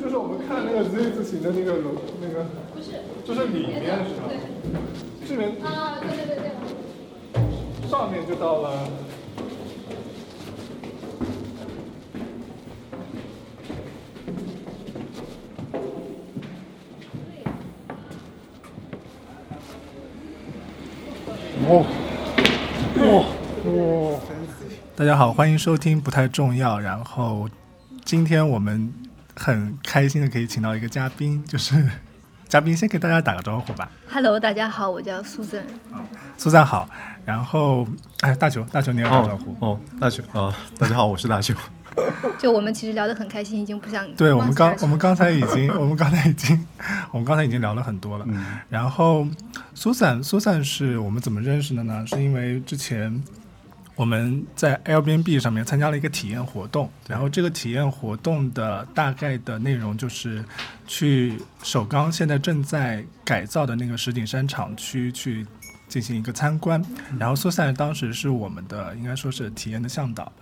就是我们看那个 Z 字形的那个楼，那个不是，就是里面是吧？这边啊，对对对对。上面就到了。哦，哇哇！大家好，欢迎收听不太重要。然后今天我们很开心的可以请到一个嘉宾，就是 嘉宾先给大家打个招呼吧。Hello，大家好，我叫苏森。苏赞好，然后哎，大球，大球你要打招呼。哦，大球啊、大家好，我是大球。就我们其实聊得很开心，已经不想对我们刚我们刚才已经 我们刚才已经我们刚才已经聊了很多了。嗯然后苏散苏散是我们怎么认识的呢？是因为之前我们在 Airbnb 上面参加了一个体验活动，然后这个体验活动的大概的内容就是去首钢现在正在改造的那个石景山厂区去进行一个参观，然后苏散当时是我们的应该说是体验的向导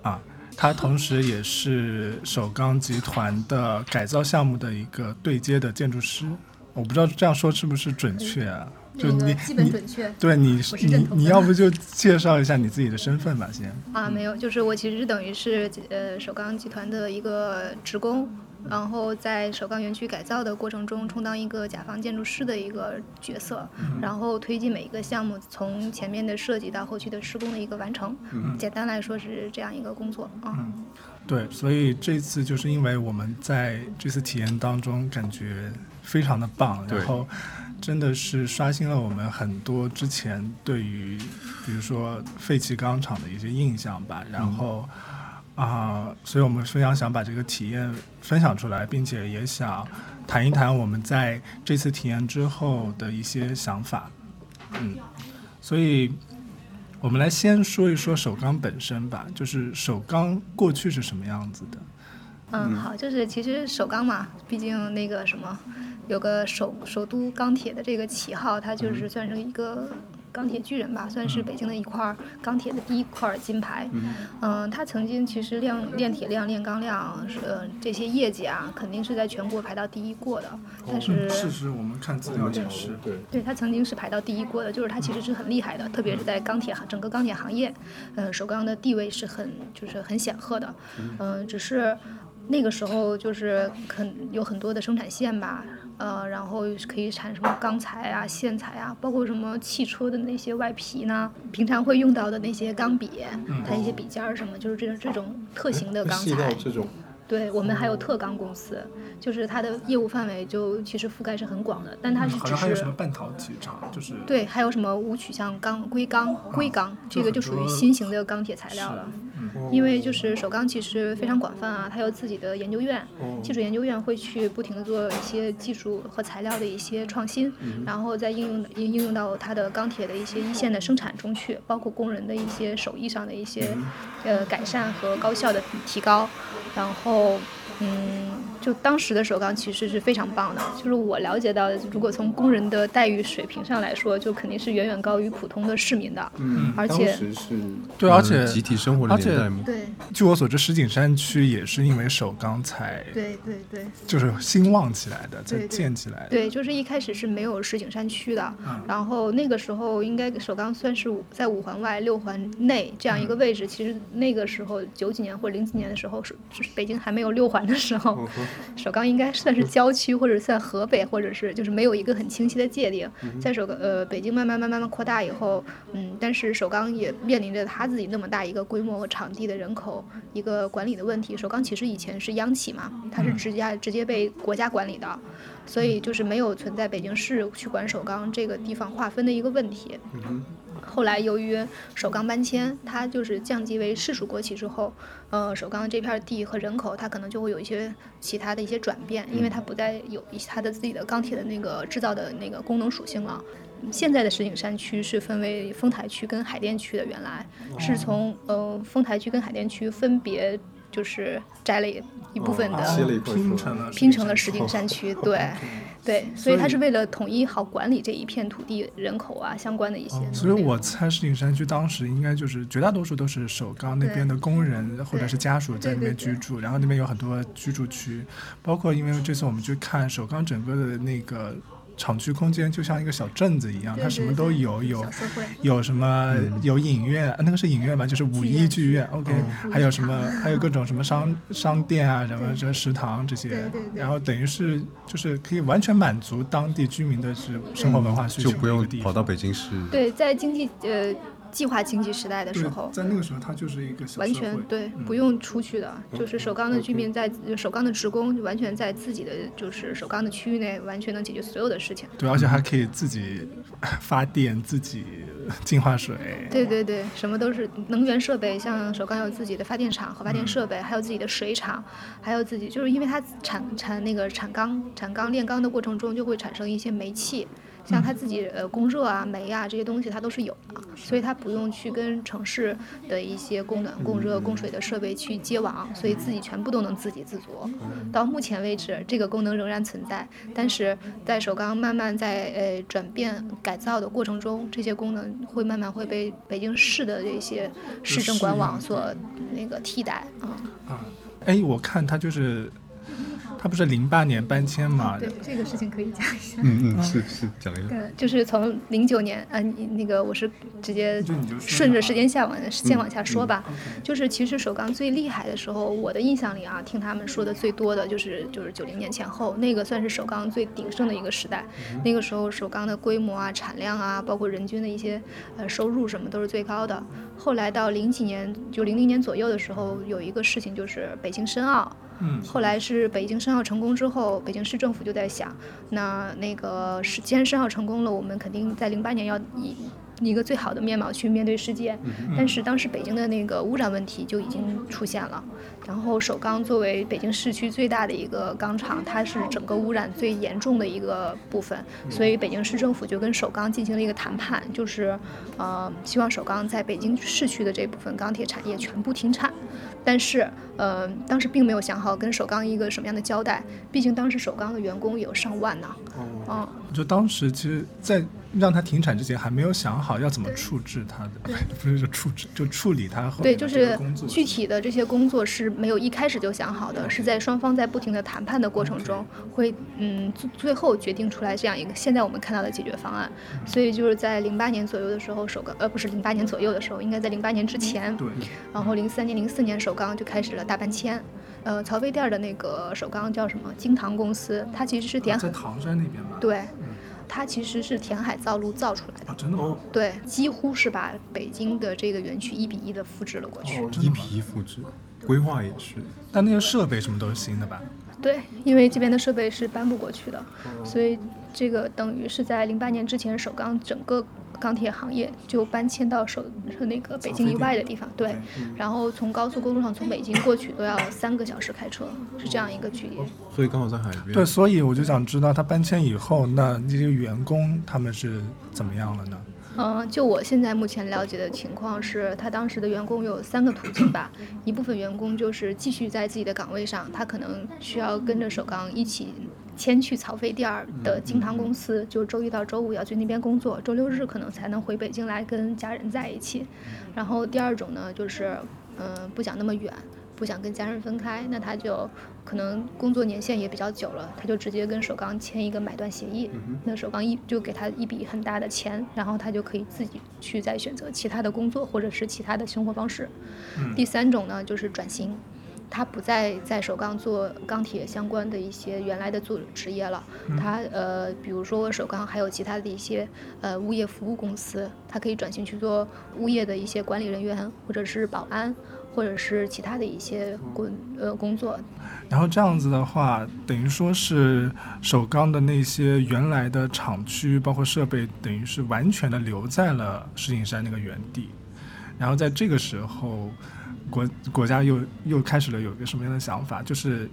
啊。他同时也是首钢集团的改造项目的一个对接的建筑师，我不知道这样说是不是准确啊？就你那个基本你准确对你是认同的你要不就介绍一下你自己的身份吧，先。啊，没有，就是我其实等于是呃首钢集团的一个职工，然后在首钢园区改造的过程中，充当一个甲方建筑师的一个角色，然后推进每一个项目从前面的设计到后期的施工的一个完成。简单来说是这样一个工作啊。对，所以这次就是因为我们在这次体验当中感觉非常的棒，然后真的是刷新了我们很多之前对于比如说废弃钢厂的一些印象吧。然后啊、所以我们非常想把这个体验分享出来，并且也想谈一谈我们在这次体验之后的一些想法。嗯，所以。我们来先说一说首钢本身吧，就是首钢过去是什么样子的？嗯，好，就是其实首钢嘛，毕竟那个什么，有个首首都钢铁的这个旗号，它就是算是一个钢铁巨人吧，算是北京的一块儿钢铁的第一块金牌。嗯，它曾经其实炼炼铁量、炼钢量，呃，这些业绩啊，肯定是在全国排到第一过的。但是，事实我们看资料也是，对，对，它曾经是排到第一过的，就是它其实是很厉害的，特别是在钢铁行整个钢铁行业，嗯、首钢的地位是很就是很显赫的，嗯、只是那个时候就是很有很多的生产线吧，呃，然后可以产什么钢材啊、线材啊，包括什么汽车的那些外皮呢，平常会用到的那些钢笔，它一些笔尖儿什么，就是这种这种特型的钢材。这种，对我们还有特钢公司，就是它的业务范围就其实覆盖是很广的，但它是只嗯好像还有是什么半导体厂，就是对，还有什么无取向钢、硅钢、硅钢，这个就属于新型的钢铁材料了。因为就是首钢其实非常广泛啊，它有自己的研究院，技术研究院会去不停的做一些技术和材料的一些创新，然后再应用应应用到它的钢铁的一些一线的生产中去，包括工人的一些手艺上的一些呃改善和高效的提高，然后。嗯，就当时的首钢其实是非常棒的，就是我了解到的，如果从工人的待遇水平上来说，就肯定是远远高于普通的市民的。嗯当而且时是对而且嗯集体生活的而且年代嘛，对。据我所知，石景山区也是因为首钢才对对对。就是兴旺起来的，才对对。建起来的。对，就是一开始是没有石景山区的，然后那个时候应该首钢算是五在五环外六环内这样一个位置。其实那个时候九几年或者零几年的时候，是是北京还没有六环的时候，首钢应该算是郊区或者算河北，或者是就是没有一个很清晰的界定。在首呃北京慢慢慢慢慢扩大以后，嗯，但是首钢也面临着他自己那么大一个规模和场地的人口一个管理的问题。首钢其实以前是央企嘛，它是直接直接被国家管理的。所以就是没有存在北京市去管首钢这个地方划分的一个问题。后来由于首钢搬迁，它就是降级为市属国企之后，呃，首钢这片地和人口它可能就会有一些其他的一些转变，因为它不再有一它的自己的钢铁的那个制造的那个功能属性了。现在的石景山区是分为丰台区跟海淀区的，原来是从呃丰台区跟海淀区分别。就是摘了一部分的，拼成了拼成了石景山 区，对。对，所以它是为了统一好管理这一片土地、人口啊相关的一些。所以我猜石景山区当时应该就是绝大多数都是首钢那边的工人或者是家属在那边居住，然后那边有很多居住区，包括因为这次我们去看首钢整个的那个。厂区空间就像一个小镇子一样，它什么都有，有有什么有影院，那个是影院吧，就是五一剧院，OK，还有什么 还有各种什么商商店啊，什么什么食堂这些，然后等于是就是可以完全满足当地居民的是生活文化需求，就不用跑到北京市。对，在经济呃。计划经济时代的时候，在那个时候，它就是一个完全对不用出去的，就是首钢的居民在首钢的职工完全在自己的就是首钢的区域内完全能解决所有的事情。对，而且还可以自己发电、自己净化水。对对对，什么都是能源设备，像首钢有自己的发电厂和发电设备，还有自己的水厂，还有自己就是因为它产产那个产钢产钢炼钢的过程中就会产生一些煤气。像他自己呃供热啊煤啊这些东西他都是有的，所以他不用去跟城市的一些供暖供热供水的设备去接网，所以自己全部都能自给自足。到目前为止，这个功能仍然存在，但是在首钢慢慢在呃转变改造的过程中，这些功能会慢慢会被北京市的这些市政管网所那个替代啊。啊，哎，我看它就是。他不是零八年搬迁嘛？对，这个事情可以讲一下。嗯嗯，是是讲一下。对，就是从零九年，呃，那个我是直接顺着时间线往先往下说吧。就是其实首钢最厉害的时候，我的印象里啊，听他们说的最多的就是就是九零年前后，那个算是首钢最鼎盛的一个时代。那个时候首钢的规模啊、产量啊，包括人均的一些呃收入什么都是最高的。后来到零几年，就零零年左右的时候，有一个事情就是北京申奥。后来是北京申奥成功之后，北京市政府就在想，那那个是既然申奥成功了，我们肯定在零八年要以一个最好的面貌去面对世界。但是当时北京的那个污染问题就已经出现了，然后首钢作为北京市区最大的一个钢厂，它是整个污染最严重的一个部分，所以北京市政府就跟首钢进行了一个谈判，就是呃希望首钢在北京市区的这部分钢铁产业全部停产。但是，呃，当时并没有想好跟首钢一个什么样的交代，毕竟当时首钢的员工有上万呢。哦，就当时其实，在让它停产之前，还没有想好要怎么处置它的，不是说处置，就处理它。对，就是具体的这些工作是没有一开始就想好的，是在双方在不停的谈判的过程中，会嗯最最后决定出来这样一个现在我们看到的解决方案。所以就是在零八年左右的时候，首钢呃不是零八年左右的时候，应该在零八年之前。对。然后零三年、零四年首钢就开始了大搬迁。呃，曹妃甸的那个首钢叫什么？金堂公司，它其实是点在唐山那边吧？对，它其实是填海造陆造出来的。真的吗？对，几乎是把北京的这个园区一比一的复制了过去。一比一复制，规划也是。但那些设备什么都是新的吧？对，因为这边的设备是搬不过去的，所以这个等于是在零八年之前，首钢整个。钢铁行业就搬迁到首那个北京以外的地方，对，然后从高速公路上从北京过去都要三个小时开车，是这样一个距离。所以刚好在海边。对，所以我就想知道他搬迁以后，那这些员工他们是怎么样了呢？嗯，就我现在目前了解的情况是，他当时的员工有三个途径吧，一部分员工就是继续在自己的岗位上，他可能需要跟着首钢一起。迁去曹妃甸儿的金堂公司，就周一到周五要去那边工作，周六日可能才能回北京来跟家人在一起。然后第二种呢，就是嗯不想那么远，不想跟家人分开，那他就可能工作年限也比较久了，他就直接跟首钢签一个买断协议，那首钢一就给他一笔很大的钱，然后他就可以自己去再选择其他的工作或者是其他的生活方式。第三种呢，就是转型。他不再在首钢做钢铁相关的一些原来的做职业了，他呃，比如说首钢还有其他的一些呃物业服务公司，他可以转型去做物业的一些管理人员，或者是保安，或者是其他的一些工呃工作。然后这样子的话，等于说是首钢的那些原来的厂区，包括设备，等于是完全的留在了石景山那个原地。然后在这个时候。国国家又又开始了有一个什么样的想法？就是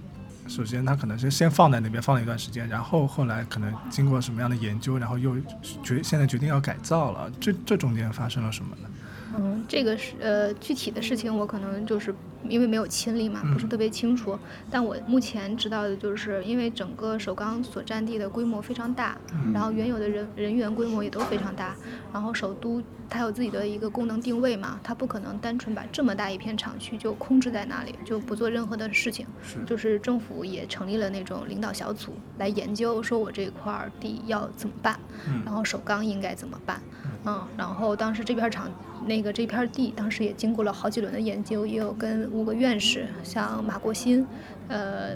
首先他可能是先放在那边放了一段时间，然后后来可能经过什么样的研究，然后又决现在决定要改造了。这这中间发生了什么呢？嗯，这个是呃具体的事情我可能就是因为没有亲历嘛，不是特别清楚。但我目前知道的就是，因为整个首钢所占地的规模非常大，然后原有的人人员规模也都非常大，然后首都它有自己的一个功能定位嘛，它不可能单纯把这么大一片厂区就空置在那里，就不做任何的事情。就是政府也成立了那种领导小组来研究，说我这块儿地要怎么办，然后首钢应该怎么办。嗯，然后当时这片厂那个这片地，当时也经过了好几轮的研究，也有跟五个院士，像马国新，呃，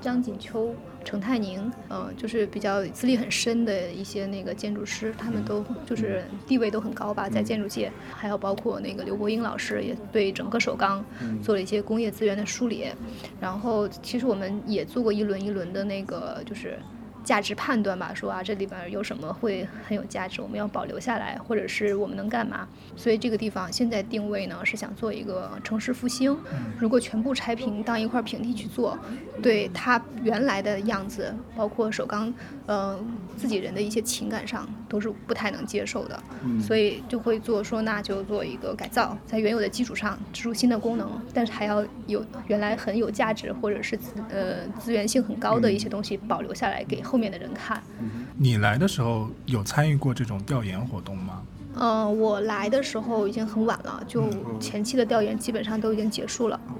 张锦秋、程泰宁，呃，就是比较资历很深的一些那个建筑师，他们都就是地位都很高吧，在建筑界，还有包括那个刘国英老师，也对整个首钢做了一些工业资源的梳理。然后其实我们也做过一轮一轮的那个就是。价值判断吧，说啊这里边有什么会很有价值，我们要保留下来，或者是我们能干嘛？所以这个地方现在定位呢是想做一个城市复兴。如果全部拆平当一块平地去做，对它原来的样子，包括首钢呃自己人的一些情感上都是不太能接受的，所以就会做说那就做一个改造，在原有的基础上植入新的功能，但是还要有原来很有价值或者是呃资源性很高的一些东西保留下来给后面的人看。你来的时候有参与过这种调研活动吗？呃，我来的时候已经很晚了，就前期的调研基本上都已经结束了。嗯，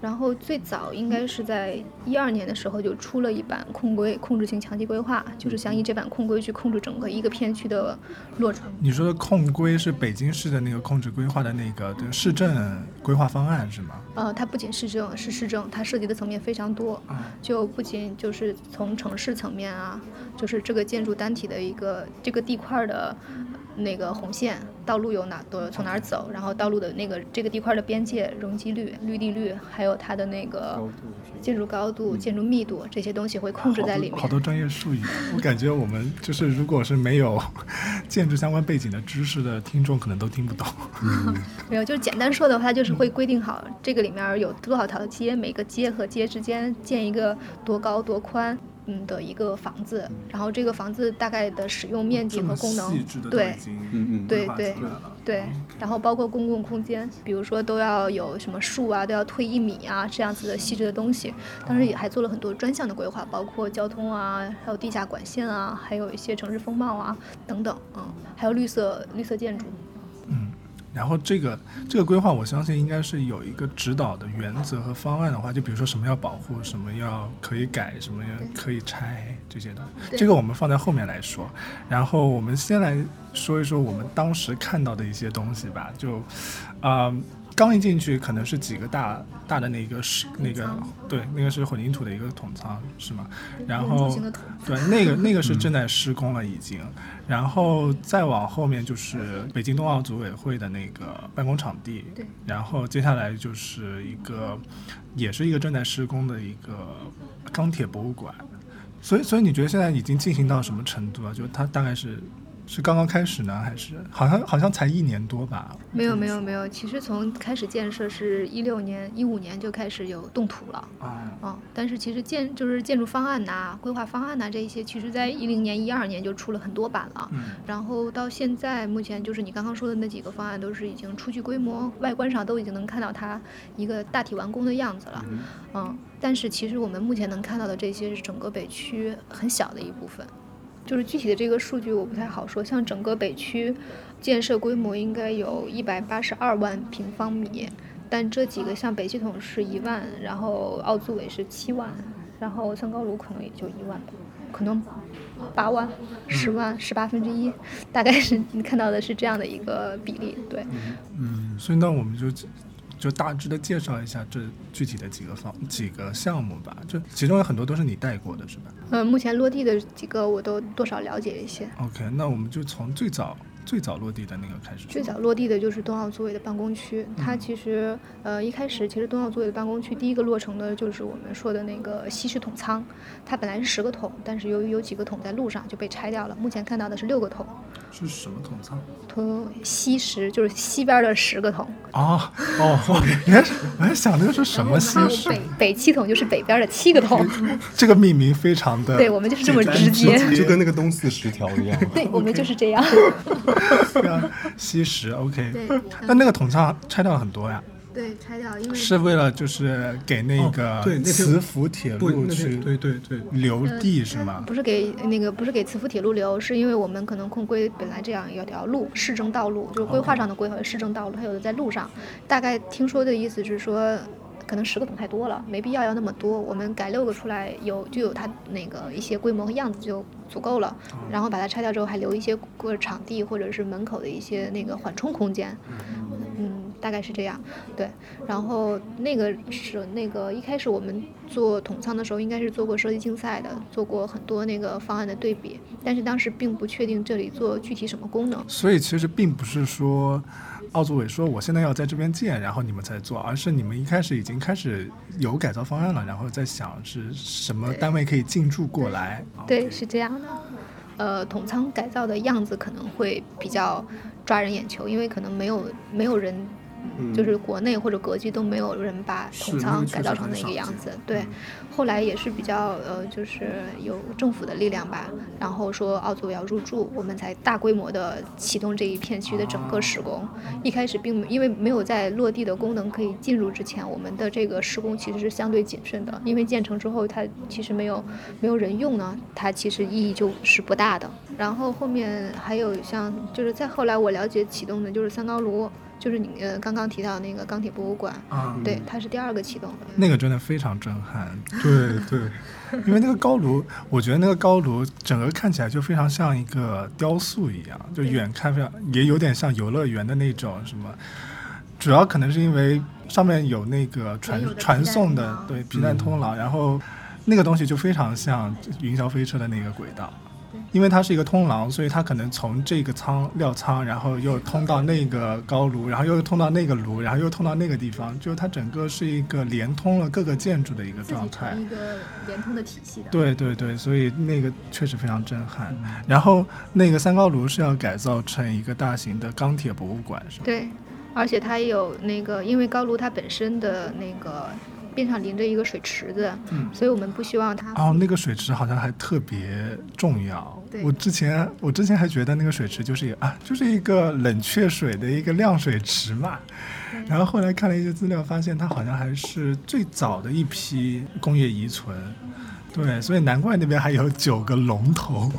然后最早应该是在一二年的时候就出了一版控规控制性强基规划，就是想以这版控规去控制整个一个片区的落成。你说的控规是北京市的那个控制规划的那个对市政规划方案是吗？呃，它不仅市政是市政，它涉及的层面非常多，就不仅就是从城市层面啊，就是这个建筑单体的一个这个地块的。那个红线道路有哪多从哪儿走，然后道路的那个这个地块的边界容积率、绿地率，还有它的那个建筑高度、建筑密度这些东西会控制在里面。好多专业术语，我感觉我们就是如果是没有 建筑相关背景的知识的听众，可能都听不懂。没有，就是简单说的话，就是会规定好这个里面有多少条街，每个街和街之间建一个多高多宽。嗯的一个房子，然后这个房子大概的使用面积和功能，对，嗯嗯，对对对，然后包括公共空间，比如说都要有什么树啊，都要推一米啊，这样子的细致的东西。当时也还做了很多专项的规划，包括交通啊，还有地下管线啊，还有一些城市风貌啊等等，嗯，还有绿色绿色建筑。嗯。然后这个这个规划，我相信应该是有一个指导的原则和方案的话，就比如说什么要保护，什么要可以改，什么要可以拆这些的。这个我们放在后面来说。然后我们先来说一说我们当时看到的一些东西吧。就，啊、呃，刚一进去可能是几个大大的那个是那个对，那个是混凝土的一个桶仓是吗？然后对，那个那个是正在施工了已经。然后再往后面就是北京冬奥组委会的那个办公场地，对。然后接下来就是一个，也是一个正在施工的一个钢铁博物馆。所以，所以你觉得现在已经进行到什么程度啊？就它大概是是刚刚开始呢，还是好像好像才一年多吧？没有没有没有，其实从开始建设是一六年、一五年就开始有动土了。啊。嗯，但是其实建就是建筑方案呐、规划方案呐这一些，其实在一零年、一二年就出了很多版了。嗯。然后到现在，目前就是你刚刚说的那几个方案，都是已经初具规模，外观上都已经能看到它一个大体完工的样子了。嗯。嗯，但是其实我们目前能看到的这些是整个北区很小的一部分。就是具体的这个数据我不太好说，像整个北区建设规模应该有一百八十二万平方米，但这几个像北系统是一万，然后奥组委是七万，然后三高炉可能也就一万吧，可能八万、十万、十八分之一，大概是你看到的是这样的一个比例，对。嗯，所以那我们就。就大致的介绍一下这具体的几个方几个项目吧，就其中有很多都是你带过的，是吧？呃，目前落地的几个我都多少了解一些。OK，那我们就从最早最早落地的那个开始。最早落地的就是冬奥组委的办公区，它其实呃一开始其实冬奥组委的办公区第一个落成的就是我们说的那个西式桶仓，它本来是十个桶，但是由于有几个桶在路上就被拆掉了，目前看到的是六个桶。是什么桶仓？桶西石就是西边的十个桶。哦哦，原来我还想那个是什么西石？北北七桶就是北边的七个桶。这个命名非常的对我们就是这么直接，就跟那个东四十条一样。对我们就是这样。对啊，西石 OK。那那个桶仓拆掉了很多呀。对，拆掉，因为是为了就是给那哦个对那天磁浮铁不，路去对对对，留地是吗？不是给那个不是给磁浮铁路留，是因为我们可能控规本来这样有条路，市政道路，就是规划上的规划市政道路，它有的在路上。大概听说的意思是说，可能十个桶太多了，没必要要那么多，我们改六个出来有就有它那个一些规模和样子就足够了。然后把它拆掉之后，还留一些或者场地或者是门口的一些那个缓冲空间。嗯，大概是这样，对。然后那个是那个一开始我们做统仓的时候，应该是做过设计竞赛的，做过很多那个方案的对比，但是当时并不确定这里做具体什么功能。所以其实并不是说奥组委说我现在要在这边建，然后你们才做，而是你们一开始已经开始有改造方案了，然后在想是什么单位可以进驻过来。对，是这样的。呃，统仓改造的样子可能会比较抓人眼球，因为可能没有没有人，就是国内或者国际都没有人把统仓改造成那个样子。对，后来也是比较呃，就是有政府的力量吧，然后说奥组委要入驻，我们才大规模的启动这一片区的整个施工。一开始并没因为没有在落地的功能可以进入之前，我们的这个施工其实是相对谨慎的，因为建成之后它其实没有没有人用呢，它其实意义就是不大的。然后后面还有像就是再后来我了解启动的就是三高炉，就是你呃刚刚提到那个钢铁博物馆，啊，对，它是第二个启动的。那个真的非常震撼，对对，因为那个高炉，我觉得那个高炉整个看起来就非常像一个雕塑一样，就远看非常也有点像游乐园的那种什么。主要可能是因为上面有那个传传送的对皮蛋通廊，然后那个东西就非常像云霄飞车的那个轨道。因为它是一个通廊，所以它可能从这个仓料仓，然后又通到那个高炉，然后又通到那个炉，然后又通到那个地方，就是它整个是一个连通了各个建筑的一个状态。一个连通的体系的。对对对，所以那个确实非常震撼。然后那个三高炉是要改造成一个大型的钢铁博物馆，是吗？对，而且它有那个，因为高炉它本身的那个边上临着一个水池子，嗯所以我们不希望它哦，那个水池好像还特别重要。对我之前我之前还觉得那个水池就是一个啊，就是一个冷却水的一个晾水池嘛。然后后来看了一些资料，发现它好像还是最早的一批工业遗存。对，所以难怪那边还有九个龙头。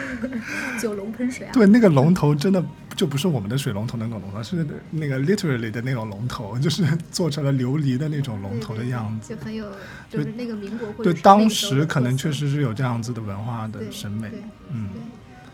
九龙喷水啊。对，那个龙头真的就不是我们的水龙头那种龙头，是那个 literally 的那种龙头，就是做成了琉璃的那种龙头的样子。就很有，就是那个民国或者对，当时可能确实是有这样子的文化的审美。嗯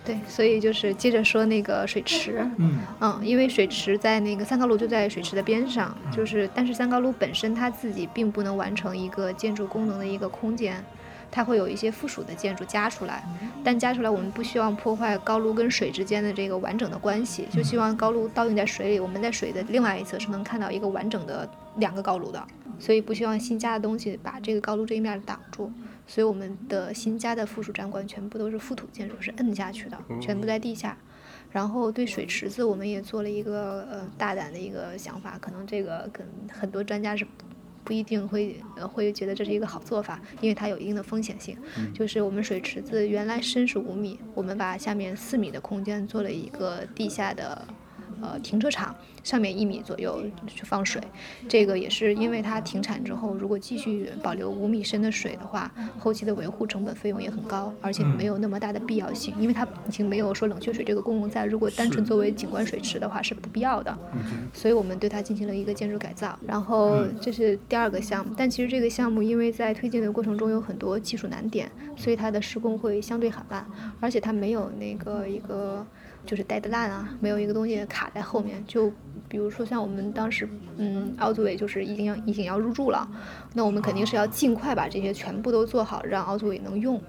对，所以就是接着说那个水池，嗯嗯，因为水池在那个三高路就在水池的边上，就是但是三高路本身它自己并不能完成一个建筑功能的一个空间，它会有一些附属的建筑加出来，但加出来我们不希望破坏高炉跟水之间的这个完整的关系，就希望高炉倒映在水里，我们在水的另外一侧是能看到一个完整的两个高炉的，所以不希望新加的东西把这个高炉这一面挡住。所以我们的新加的附属展馆全部都是覆土建筑，是摁下去的，全部在地下。然后对水池子，我们也做了一个呃大胆的一个想法，可能这个跟很多专家是不一定会呃会觉得这是一个好做法，因为它有一定的风险性。就是我们水池子原来深是五米，我们把下面四米的空间做了一个地下的呃停车场，上面一米左右去放水。这个也是因为它停产之后，如果继续保留五米深的水的话，后期的维护成本费用也很高，而且没有那么大的必要性，因为它已经没有说冷却水这个功能在。如果单纯作为景观水池的话是不必要的，所以我们对它进行了一个建筑改造。然后这是第二个项目，但其实这个项目因为在推进的过程中有很多技术难点，所以它的施工会相对很慢，而且它没有那个一个。就是 deadline 啊，没有一个东西卡在后面。就比如说像我们当时，嗯，奥组委就是已经要已经要入驻了，那我们肯定是要尽快把这些全部都做好，让奥组委能用。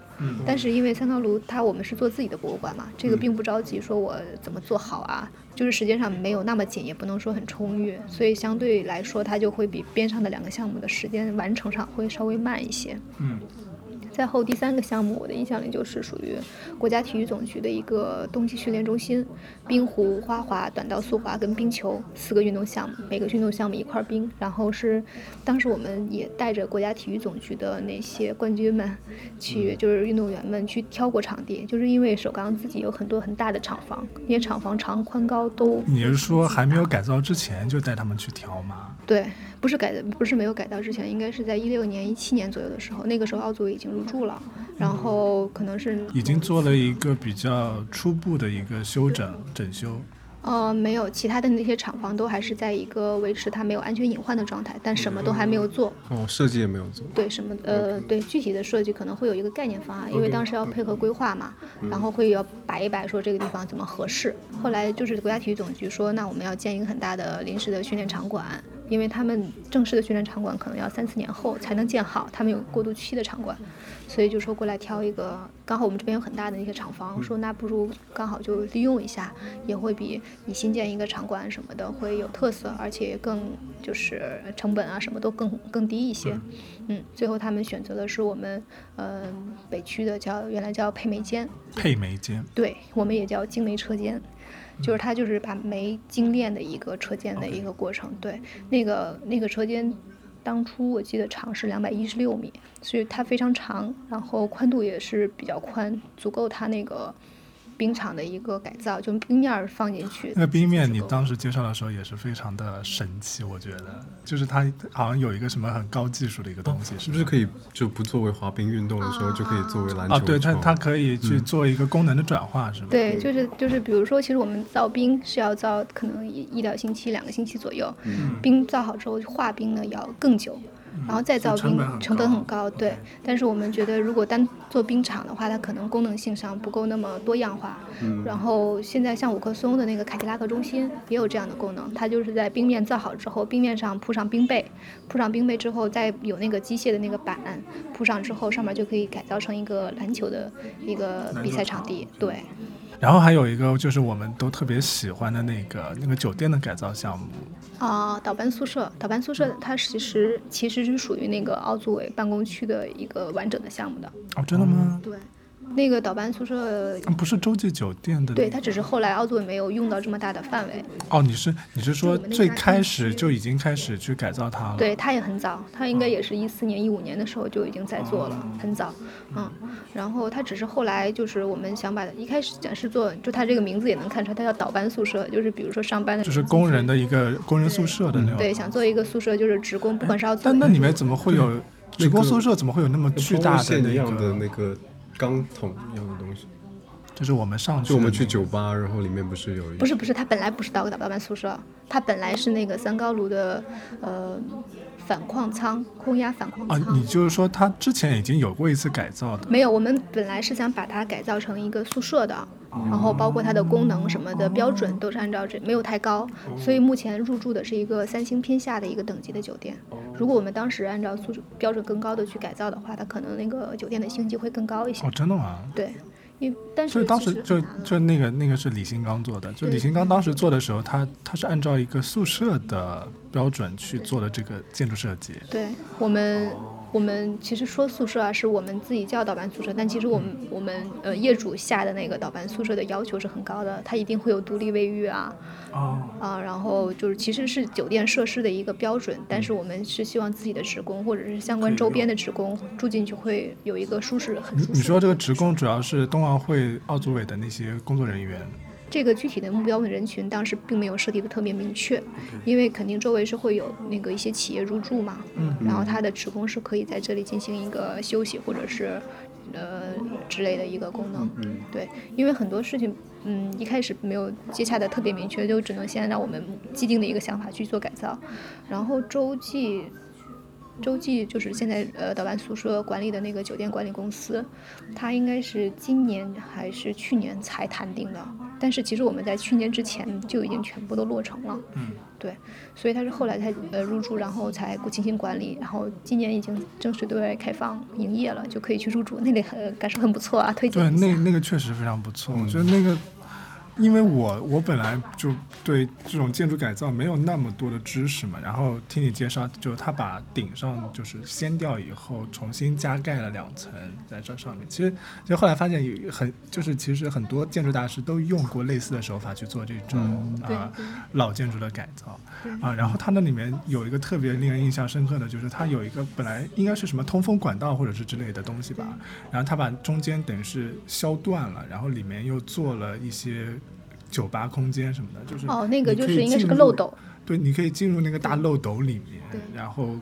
但是因为三高炉它我们是做自己的博物馆嘛，这个并不着急说我怎么做好啊，就是时间上没有那么紧，也不能说很充裕，所以相对来说它就会比边上的两个项目的时间完成上会稍微慢一些。嗯，再后第三个项目，我的印象里就是属于国家体育总局的一个冬季训练中心，冰壶、花滑、短道速滑跟冰球四个运动项目，每个运动项目一块冰。然后是当时我们也带着国家体育总局的那些冠军们去，就是运动员们去挑过场地，就是因为首钢自己有很多很大的厂房，那些厂房长宽高都。你是说还没有改造之前就带他们去挑吗？对，不是改的，不是没有改造之前，应该是在一六年、一七年左右的时候，那个时候奥组委已经入驻了，然后可能是已经做了一个比较初步的一个修整整修。呃，没有，其他的那些厂房都还是在一个维持它没有安全隐患的状态，但什么都还没有做。哦，设计也没有做。对，什么呃，对，具体的设计可能会有一个概念方案，因为当时要配合规划嘛，然后会要摆一摆，说这个地方怎么合适。后来就是国家体育总局说，那我们要建一个很大的临时的训练场馆。因为他们正式的训练场馆可能要三四年后才能建好，他们有过渡期的场馆，所以就说过来挑一个，刚好我们这边有很大的一些厂房，说那不如刚好就利用一下，也会比你新建一个场馆什么的会有特色，而且更就是成本啊什么都更更低一些。嗯，最后他们选择的是我们呃北区的叫原来叫配煤间，配煤间，对我们也叫精煤车间。就是它就是把煤精炼的一个车间的一个过程，对，那个那个车间，当初我记得长是两百一十六米，所以它非常长，然后宽度也是比较宽，足够它那个。冰场的一个改造，就冰面放进去。那个冰面，你当时介绍的时候也是非常的神奇，我觉得，就是它好像有一个什么很高技术的一个东西，是不是可以就不作为滑冰运动的时候，就可以作为篮球？啊，对，它它可以去做一个功能的转化，是吗？对，就是就是，比如说，其实我们造冰是要造可能一一两星期、两个星期左右，冰造好之后化冰呢要更久。然后再造冰成本很高，对。但是我们觉得，如果单做冰场的话，它可能功能性上不够那么多样化。然后现在像五棵松的那个凯迪拉克中心也有这样的功能，它就是在冰面造好之后，冰面上铺上冰被，铺上冰被之后，再有那个机械的那个板铺上之后，上面就可以改造成一个篮球的一个比赛场地，对。然后还有一个就是我们都特别喜欢的那个那个酒店的改造项目。啊，导班宿舍，导班宿舍它其实其实是属于那个奥组委办公区的一个完整的项目的。哦，真的吗？对。那个倒班宿舍不是洲际酒店的，对，它只是后来奥组委没有用到这么大的范围。哦，你是你是说最开始就已经开始去改造它了？对，它也很早，它应该也是一四年、一五年的时候就已经在做了，很早。嗯，然后它只是后来就是我们想把一开始讲是做，就它这个名字也能看出来，它叫倒班宿舍，就是比如说上班的，就是工人的一个工人宿舍的那种。对，想做一个宿舍，就是职工，不管是要但那里面怎么会有职工宿舍？怎么会有那么巨大的那个？钢桶一样的东西，就是我们上去，就我们去酒吧，然后里面不是有一不是不是，它本来不是导导班宿舍，它本来是那个三高炉的呃反矿仓，空压反矿仓。啊，你就是说它之前已经有过一次改造的？没有，我们本来是想把它改造成一个宿舍的。然后包括它的功能什么的标准都是按照这没有太高，所以目前入住的是一个三星偏下的一个等级的酒店。如果我们当时按照素质标准更高的去改造的话，它可能那个酒店的星级会更高一些。哦，真的吗？对。因但是所以当时就就那个那个是李新刚做的，就李新刚当时做的时候，他他是按照一个宿舍的标准去做的这个建筑设计。对我们。我们其实说宿舍啊，是我们自己叫导班宿舍，但其实我们我们呃业主下的那个导班宿舍的要求是很高的，它一定会有独立卫浴啊，啊，然后就是其实是酒店设施的一个标准，但是我们是希望自己的职工或者是相关周边的职工住进去会有一个舒适很舒适。你说这个职工主要是冬奥会奥组委的那些工作人员。这个具体的目标的人群当时并没有设定的特别明确，因为肯定周围是会有那个一些企业入驻嘛，然后他的职工是可以在这里进行一个休息或者是呃之类的一个功能，对，因为很多事情，嗯，一开始没有接洽的特别明确，就只能先按照我们既定的一个想法去做改造，然后洲际。洲际就是现在呃导班宿舍管理的那个酒店管理公司，它应该是今年还是去年才谈定的，但是其实我们在去年之前就已经全部都落成了。嗯，对，所以它是后来才呃入住，然后才进行管理，然后今年已经正式对外开放营业了，就可以去入住，那里很感受很不错啊，推荐。对，那那个确实非常不错，我觉得那个因为我我本来就对这种建筑改造没有那么多的知识嘛，然后听你介绍，就他把顶上就是掀掉以后，重新加盖了两层在这上面。其实，其实后来发现有很就是其实很多建筑大师都用过类似的手法去做这种对啊、对老建筑的改造啊。然后它那里面有一个特别令人印象深刻的，就是它有一个本来应该是什么通风管道或者是之类的东西吧，然后他把中间等于是削断了，然后里面又做了一些酒吧空间什么的，就是哦，那个就是应该是个漏斗，对，你可以进入那个大漏斗里面，然后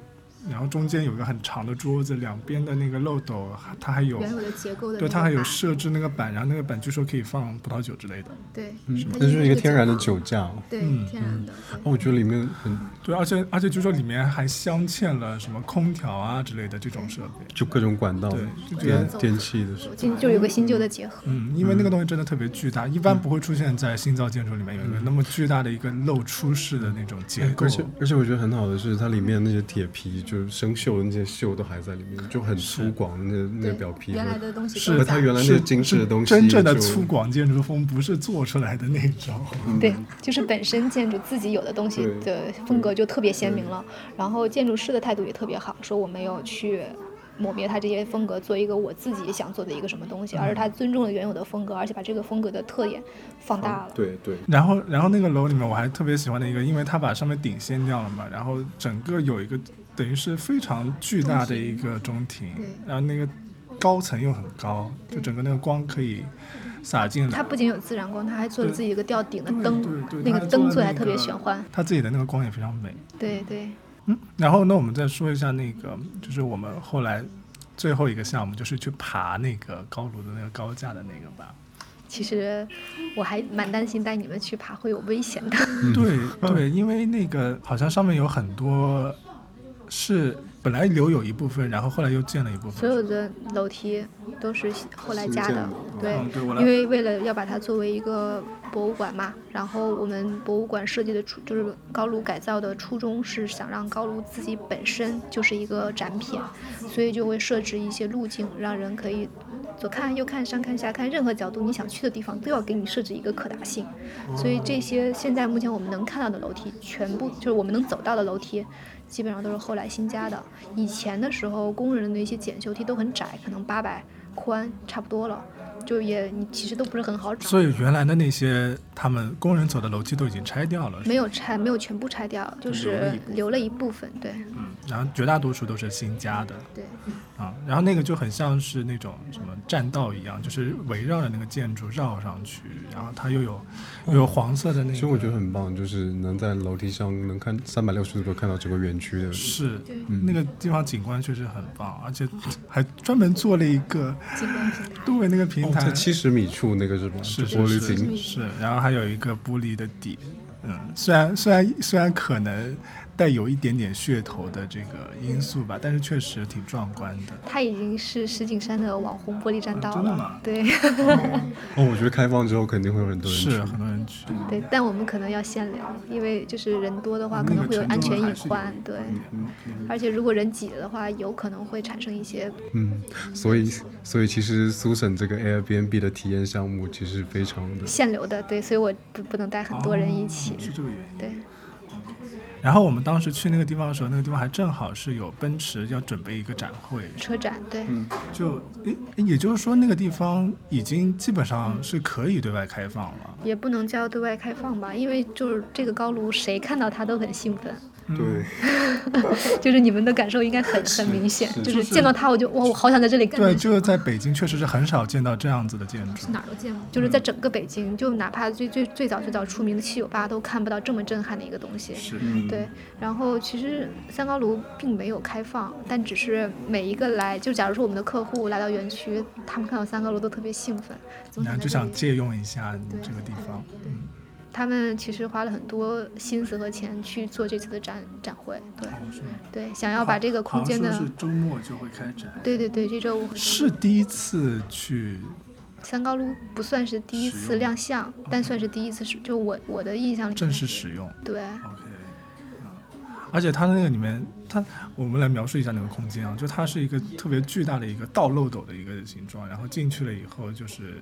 然后中间有一个很长的桌子，两边的那个漏斗它还有原有的结构的对，它还有设置那个板，然后那个板据说可以放葡萄酒之类的。对，嗯它，那就是一个天然的酒酒架。对嗯天然的，哦，我觉得里面很对，而且而且据说里面还镶嵌了什么空调啊之类的这种设备。就各种管道对就觉得电电器的是。进就有个新旧的结合。嗯，因为那个东西真的特别巨大，一般不会出现在新造建筑里面有一个那么巨大的一个露出式的那种结构。而且而且我觉得很好的是，它里面那些铁皮，就是生锈的那些锈都还在里面，就很粗犷的那那个表皮。原来的东西是它原来那是些精致的东西，真正的粗犷建筑风不是做出来的那种。对，就是本身建筑自己有的东西的风格就特别鲜明了，然后建筑师的态度也特别好，说我没有去抹灭他这些风格，做一个我自己想做的一个什么东西，而是他尊重了原有的风格，而且把这个风格的特点放大了。对对，然后，然后那个楼里面我还特别喜欢的一个，因为他把上面顶掀掉了嘛，然后整个有一个等于是非常巨大的一个中庭对，然后那个高层又很高，就整个那个光可以洒进来。它不仅有自然光，它还做了自己一个吊顶的灯那个灯做的还特别玄幻。它自己的那个光也非常美。对对，嗯，然后那我们再说一下那个，就是我们后来最后一个项目，就是去爬那个高炉的那个高架的那个吧。其实我还蛮担心带你们去爬会有危险的。对对，因为那个好像上面有很多是本来留有一部分，然后后来又建了一部分。所有的楼梯都是后来加的对因为为了要把它作为一个博物馆嘛，然后我们博物馆设计的初就是高炉改造的初衷是想让高炉自己本身就是一个展品，所以就会设置一些路径，让人可以左看右看上看下看，任何角度你想去的地方都要给你设置一个可达性。所以这些现在目前我们能看到的楼梯，全部就是我们能走到的楼梯，基本上都是后来新加的。以前的时候，工人的那些检修梯都很窄，可能八百宽差不多了，就也你其实都不是很好找。所以原来的那些他们工人走的楼梯都已经拆掉了，没有拆，没有全部拆掉，就是留了一部分。对嗯，然后绝大多数都是新加的对，啊，然后那个就很像是那种什么栈道一样，就是围绕着那个建筑绕上去，然后它又有又有黄色的那个，其实我觉得很棒，就是能在楼梯上能看三百六十度看到整个园区的。是对那个地方景观确实很棒，而且还专门做了一个景观平台。对那个平哦，台在七十米处那个是吧？是玻璃。是，然后还有一个玻璃的底，嗯，虽然虽然虽然可能带有一点点噱头的这个因素吧，但是确实挺壮观的。它已经是石景山的网红玻璃栈道了真的吗，对。哦，我觉得开放之后肯定会有很多人去。是很多人去，对，但我们可能要限流，因为就是人多的话，可能会有安全隐患，对，而且如果人挤了的话，有可能会产生一些嗯，所以所以其实苏省这个 Airbnb 的体验项目其实非常的限流的，对，所以我不不能带很多人一起。哦，是这个原因。对，然后我们当时去那个地方的时候，那个地方还正好是有奔驰要准备一个展会，车展，对，嗯。就诶，也就是说那个地方已经基本上是可以对外开放了。也不能叫对外开放吧，因为就是这个高炉，谁看到它都很兴奋，对。就是你们的感受应该很很明显，就是见到它我就哇，我好想在这里干对。就是在北京确实是很少见到这样子的建筑。哪儿都见过，就是在整个北京，就哪怕最最最早最早出名的七九八都看不到这么震撼的一个东西。是，对，然后其实三高炉并没有开放，但只是每一个来，就假如说我们的客户来到园区，他们看到三高炉都特别兴奋，总然后就想借用一下这个地方。嗯，他们其实花了很多心思和钱去做这次的展展会，对对，想要把这个空间的是周末就会开展。对对对，这周五是第一次去，三高路不算是第一次亮相，但算是第一次使，就我我的印象里正式使用。对。OK，而且它那个里面，它我们来描述一下那个空间啊，就它是一个特别巨大的一个倒漏斗的一个形状，然后进去了以后就是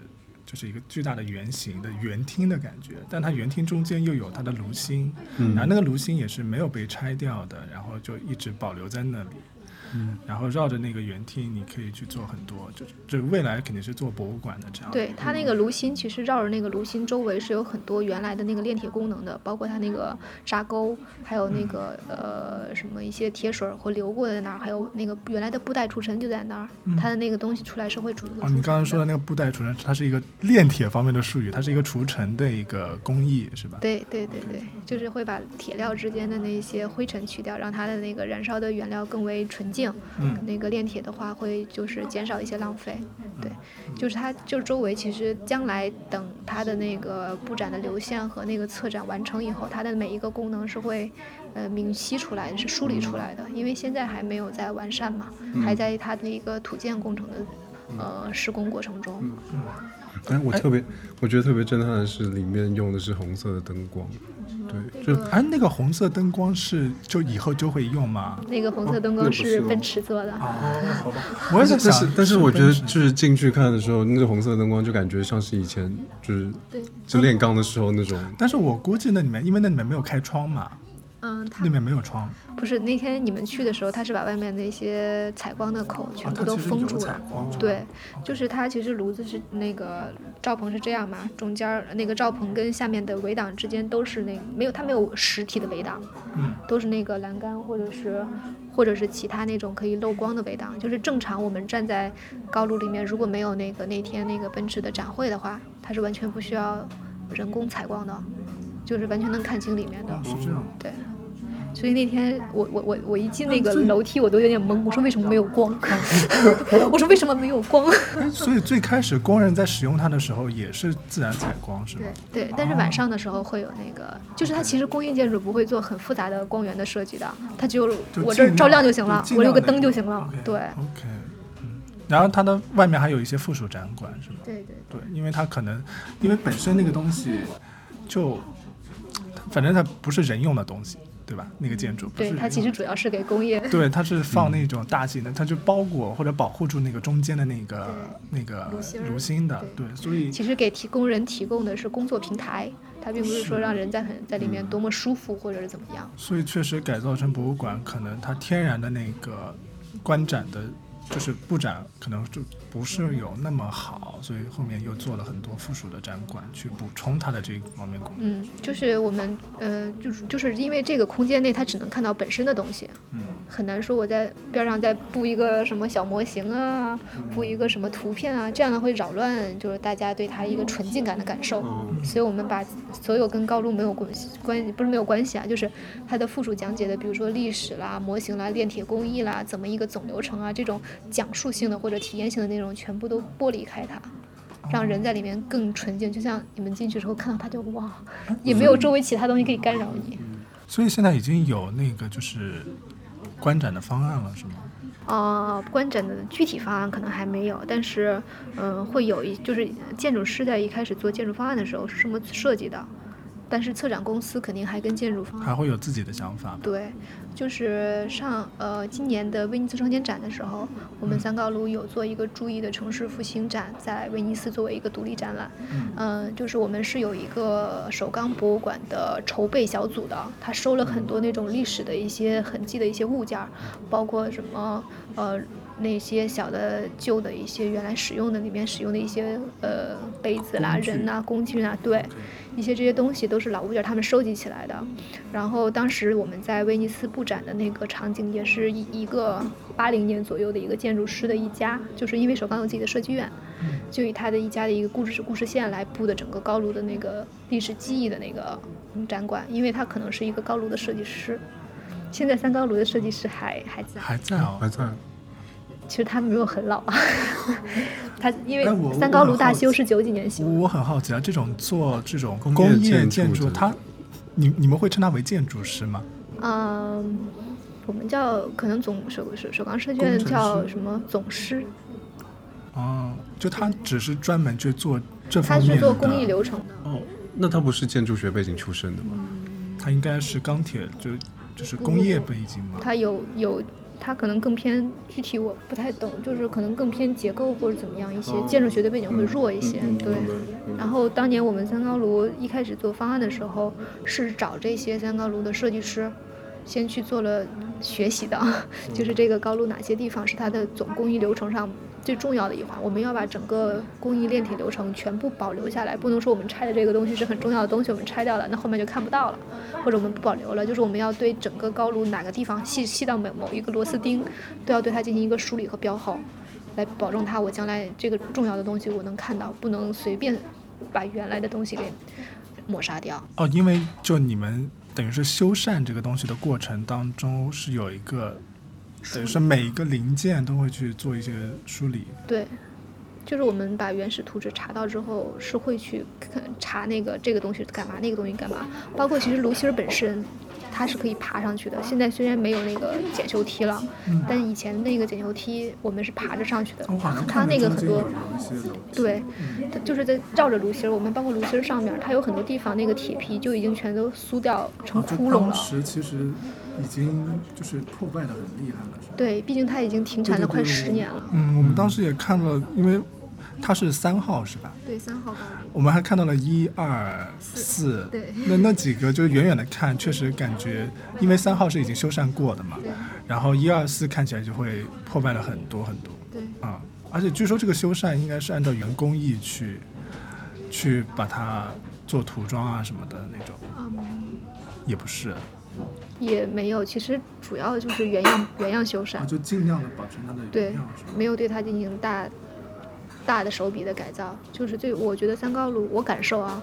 就是一个巨大的圆形的圆厅的感觉，但它圆厅中间又有它的炉心，嗯然后那个炉心也是没有被拆掉的，然后就一直保留在那里。嗯，然后绕着那个圆厅，你可以去做很多，就就未来肯定是做博物馆的这样。对它那个炉心，其实绕着那个炉心周围是有很多原来的那个炼铁功能的，包括它那个沙沟，还有那个、呃什么一些铁水儿会流过在那儿，还有那个原来的布袋除尘就在那儿，它的那个东西出来是会储存。哦，你刚刚说的那个布袋除尘，它是一个炼铁方面的术语，它是一个除尘的一个工艺，是吧？对对对对，就是会把铁料之间的那些灰尘去掉，让它的那个燃烧的原料更为纯净。嗯那个炼铁的话，会就是减少一些浪费。对，就是它就是周围其实将来等它的那个布展的流线和那个策展完成以后，它的每一个功能是会呃明晰出来，是梳理出来的。因为现在还没有在完善嘛，还在它的一个土建工程的呃施工过程中。哎，我特别，我觉得特别震撼的是里面用的是红色的灯光，对，就哎，那个红色灯光是就以后就会用吗？那个红色灯光是奔驰做的。哦，好吧，我也在但是想，但是我觉得就是进去看的时候，那个红色灯光就感觉像是以前就是，就炼钢的时候那种，但是我估计那里面，因为那里面没有开窗嘛，嗯，它那边没有窗，不是那天你们去的时候，他是把外面那些采光的口全部都封住了。对，就是它其实炉子是那个罩棚是这样嘛，中间那个罩棚跟下面的围挡之间都是那没有它没有实体的围挡，嗯，都是那个栏杆或者是或者是其他那种可以漏光的围挡。就是正常我们站在高炉里面，如果没有那个那天那个奔驰的展会的话，它是完全不需要人工采光的，就是完全能看清里面的。是这样。对，所以那天我我我我一进那个楼梯，我都有点懵。我说为什么没有光？我说为什么没有光？所以最开始工人在使用它的时候也是自然采光，是吗？对，但是晚上的时候会有那个，就是它其实工业建筑不会做很复杂的光源的设计的，它只有就我这儿照亮就行了我有个灯就行了。对，OK，嗯，然后它的外面还有一些附属展馆，是吗？对对对，因为它可能因为本身那个东西就，反正它不是人用的东西，对吧？那个建筑不是对，它其实主要是给工业。对，它是放那种大型的，它就包裹或者保护住那个中间的那个那个炉心儿炉心的，对，所以其实给提工人提供的是工作平台，它并不是说让人在很在里面多么舒服或者是怎么样。所以确实改造成博物馆，可能它天然的那个观展的，就是布展可能就不是有那么好，所以后面又做了很多附属的展馆去补充它的这一方面功能。嗯，就是我们呃，就是就是因为这个空间内它只能看到本身的东西，嗯，很难说我在边上再布一个什么小模型啊，布一个什么图片啊，这样的会扰乱就是大家对它一个纯净感的感受。嗯所以我们把所有跟高路没有关系关系不是没有关系啊，就是它的附属讲解的，比如说历史啦、模型啦、炼铁工艺啦，怎么一个总流程啊，这种讲述性的或者体验性的内容，全部都剥离开它。让人在里面更纯净，就像你们进去之后看到它就哇，也没有周围其他东西可以干扰你。所以现在已经有那个就是观展的方案了，是吗？呃，观展的具体方案可能还没有，但是，嗯、会有一就是建筑师在一开始做建筑方案的时候是这么设计的，但是策展公司肯定还跟建筑方还会有自己的想法？对，就是上呃今年的威尼斯双年展的时候，我们三高炉有做一个注意的城市复兴展，在威尼斯作为一个独立展览。嗯、就是我们是有一个首钢博物馆的筹备小组的，他收了很多那种历史的一些痕迹的一些物件儿，包括什么呃。那些小的旧的一些原来使用的里面使用的一些呃杯子啦、人呐、工具啊，对，一些这些东西都是老物件，他们收集起来的。然后当时我们在威尼斯布展的那个场景，也是一一个八零年左右的一个建筑师的一家，就是因为首钢有自己的设计院，就以他的一家的一个故事故事线来布的整个高炉的那个历史记忆的那个嗯展馆，因为他可能是一个高炉的设计师。现在三高炉的设计师还还在，还在啊，还在。其实他没有很老啊，他因为三高炉大修是九几年修的，我我很好奇啊，这种做这种工业建建筑，它你你们会称它为建筑师吗？嗯，我们叫可能总首首首钢设计院叫什么总师，哦，就他只是专门去做这他方面的。是做工艺流程的。哦，那他不是建筑学背景出身的吗？他应该是钢铁，就就是工业背景嘛。他有有它可能更偏具体，我不太懂，就是可能更偏结构或者怎么样一些，建筑学的背景会弱一些，对。然后当年我们三高炉一开始做方案的时候，是找这些三高炉的设计师，先去做了学习的，就是这个高炉哪些地方是它的总工艺流程上。最重要的一环，我们要把整个工艺炼铁流程全部保留下来，不能说我们拆的这个东西是很重要的东西，我们拆掉了，那后面就看不到了，或者我们不保留了，就是我们要对整个高炉哪个地方细细到某某一个螺丝钉，都要对它进行一个梳理和标号，来保证它我将来这个重要的东西我能看到，不能随便把原来的东西给抹杀掉。哦，因为就你们等于是修缮这个东西的过程当中是有一个。等于说每一个零件都会去做一些梳理。对，就是我们把原始图纸查到之后，是会去查那个这个东西干嘛，那个东西干嘛。包括其实炉芯本身，它是可以爬上去的。现在虽然没有那个检修梯了，但以前那个检修梯我们是爬着上去的。它那个很多，对，它就是在照着炉芯我们包括炉芯上面，它有很多地方那个铁皮就已经全都酥掉成窟窿了。当时其实。已经就是破败的很厉害了，对，毕竟它已经停产了快十年了。嗯，我们当时也看了，因为它是三号是吧？对，三号高我们还看到了一二四，对，那那几个就是远远的看，确实感觉，因为三号是已经修缮过的嘛，然后一二四看起来就会破败了很多很多。对，啊，而且据说这个修缮应该是按照原工艺去去把它做涂装啊什么的那种，嗯。也不是。也没有，其实主要就是原样原样修缮，就尽量的保存它的对，没有对它进行大大的手笔的改造，就是最我觉得三高路我感受啊，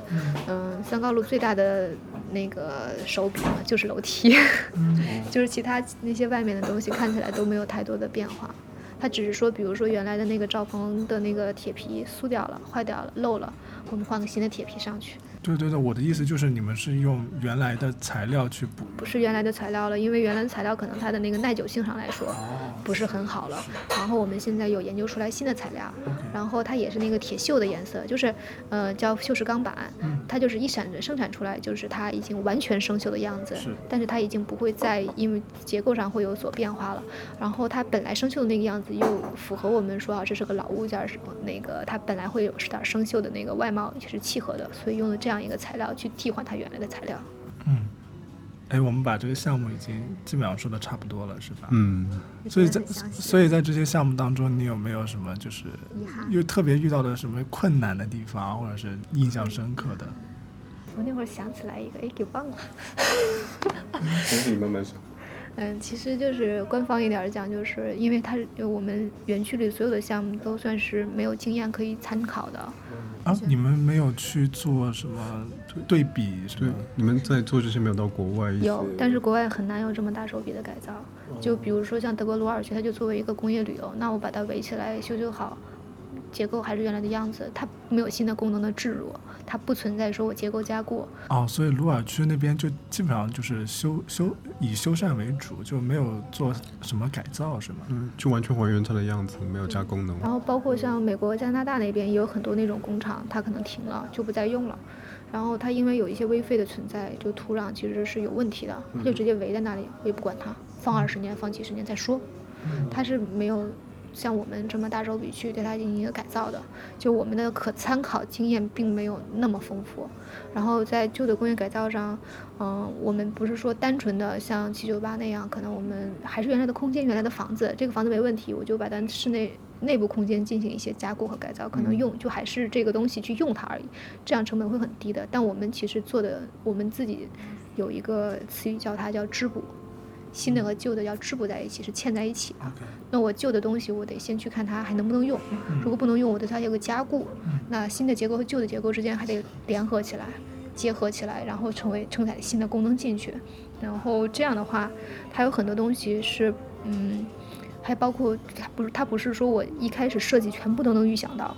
嗯，三高路最大的那个手笔嘛就是楼梯，就是其他那些外面的东西看起来都没有太多的变化，它只是说比如说原来的那个罩棚的那个铁皮酥掉了、坏掉了、漏了，我们换个新的铁皮上去。对对对，我的意思就是你们是用原来的材料去补，不是原来的材料了，因为原来的材料可能它的那个耐久性上来说不是很好了。然后我们现在有研究出来新的材料，然后它也是那个铁锈的颜色，就是呃叫锈蚀钢板，它就是一闪生产出来就是它已经完全生锈的样子，但是它已经不会再因为结构上会有所变化了。然后它本来生锈的那个样子又符合我们说啊这是个老物件，那个它本来会有点生锈的那个外貌也是契合的，所以用的这样。这样一个材料去替换它原来的材料。嗯，哎，我们把这个项目已经基本上说的差不多了，是吧？嗯。所以在所以在这些项目当中，你有没有什么就是又特别遇到的什么困难的地方，或者是印象深刻的？我那会儿想起来一个，哎，给忘了。你慢慢想。嗯，其实就是官方一点讲，就是因为它我们园区里所有的项目都算是没有经验可以参考的。啊，你们没有去做什么对比？对，你们在做这些没有到国外？有，但是国外很难有这么大手笔的改造。就比如说像德国鲁尔区，它就作为一个工业旅游，那我把它围起来修修好。结构还是原来的样子，它没有新的功能的置入，它不存在说我结构加固。哦，所以鲁尔区那边就基本上就是修修以修缮为主，就没有做什么改造，是吗？嗯，就完全还原它的样子，没有加功能。然后包括像美国、加拿大那边也有很多那种工厂，它可能停了就不再用了。然后它因为有一些危废的存在，就土壤其实是有问题的，它就直接围在那里，我也不管它，放二十年、放几十年再说。它是没有。像我们这么大手笔去对它进行一个改造的，就我们的可参考经验并没有那么丰富。然后在旧的工业改造上，嗯，我们不是说单纯的像七九八那样，可能我们还是原来的空间、原来的房子，这个房子没问题，我就把它室内内部空间进行一些加固和改造，可能用就还是这个东西去用它而已，这样成本会很低的。但我们其实做的，我们自己有一个词语叫它叫织补。新的和旧的要织补在一起，是嵌在一起的。那我旧的东西，我得先去看它还能不能用。如果不能用，我对它有个加固。那新的结构和旧的结构之间还得联合起来、结合起来，然后成为承载新的功能进去。然后这样的话，它有很多东西是，嗯，还包括它不是它不是说我一开始设计全部都能预想到，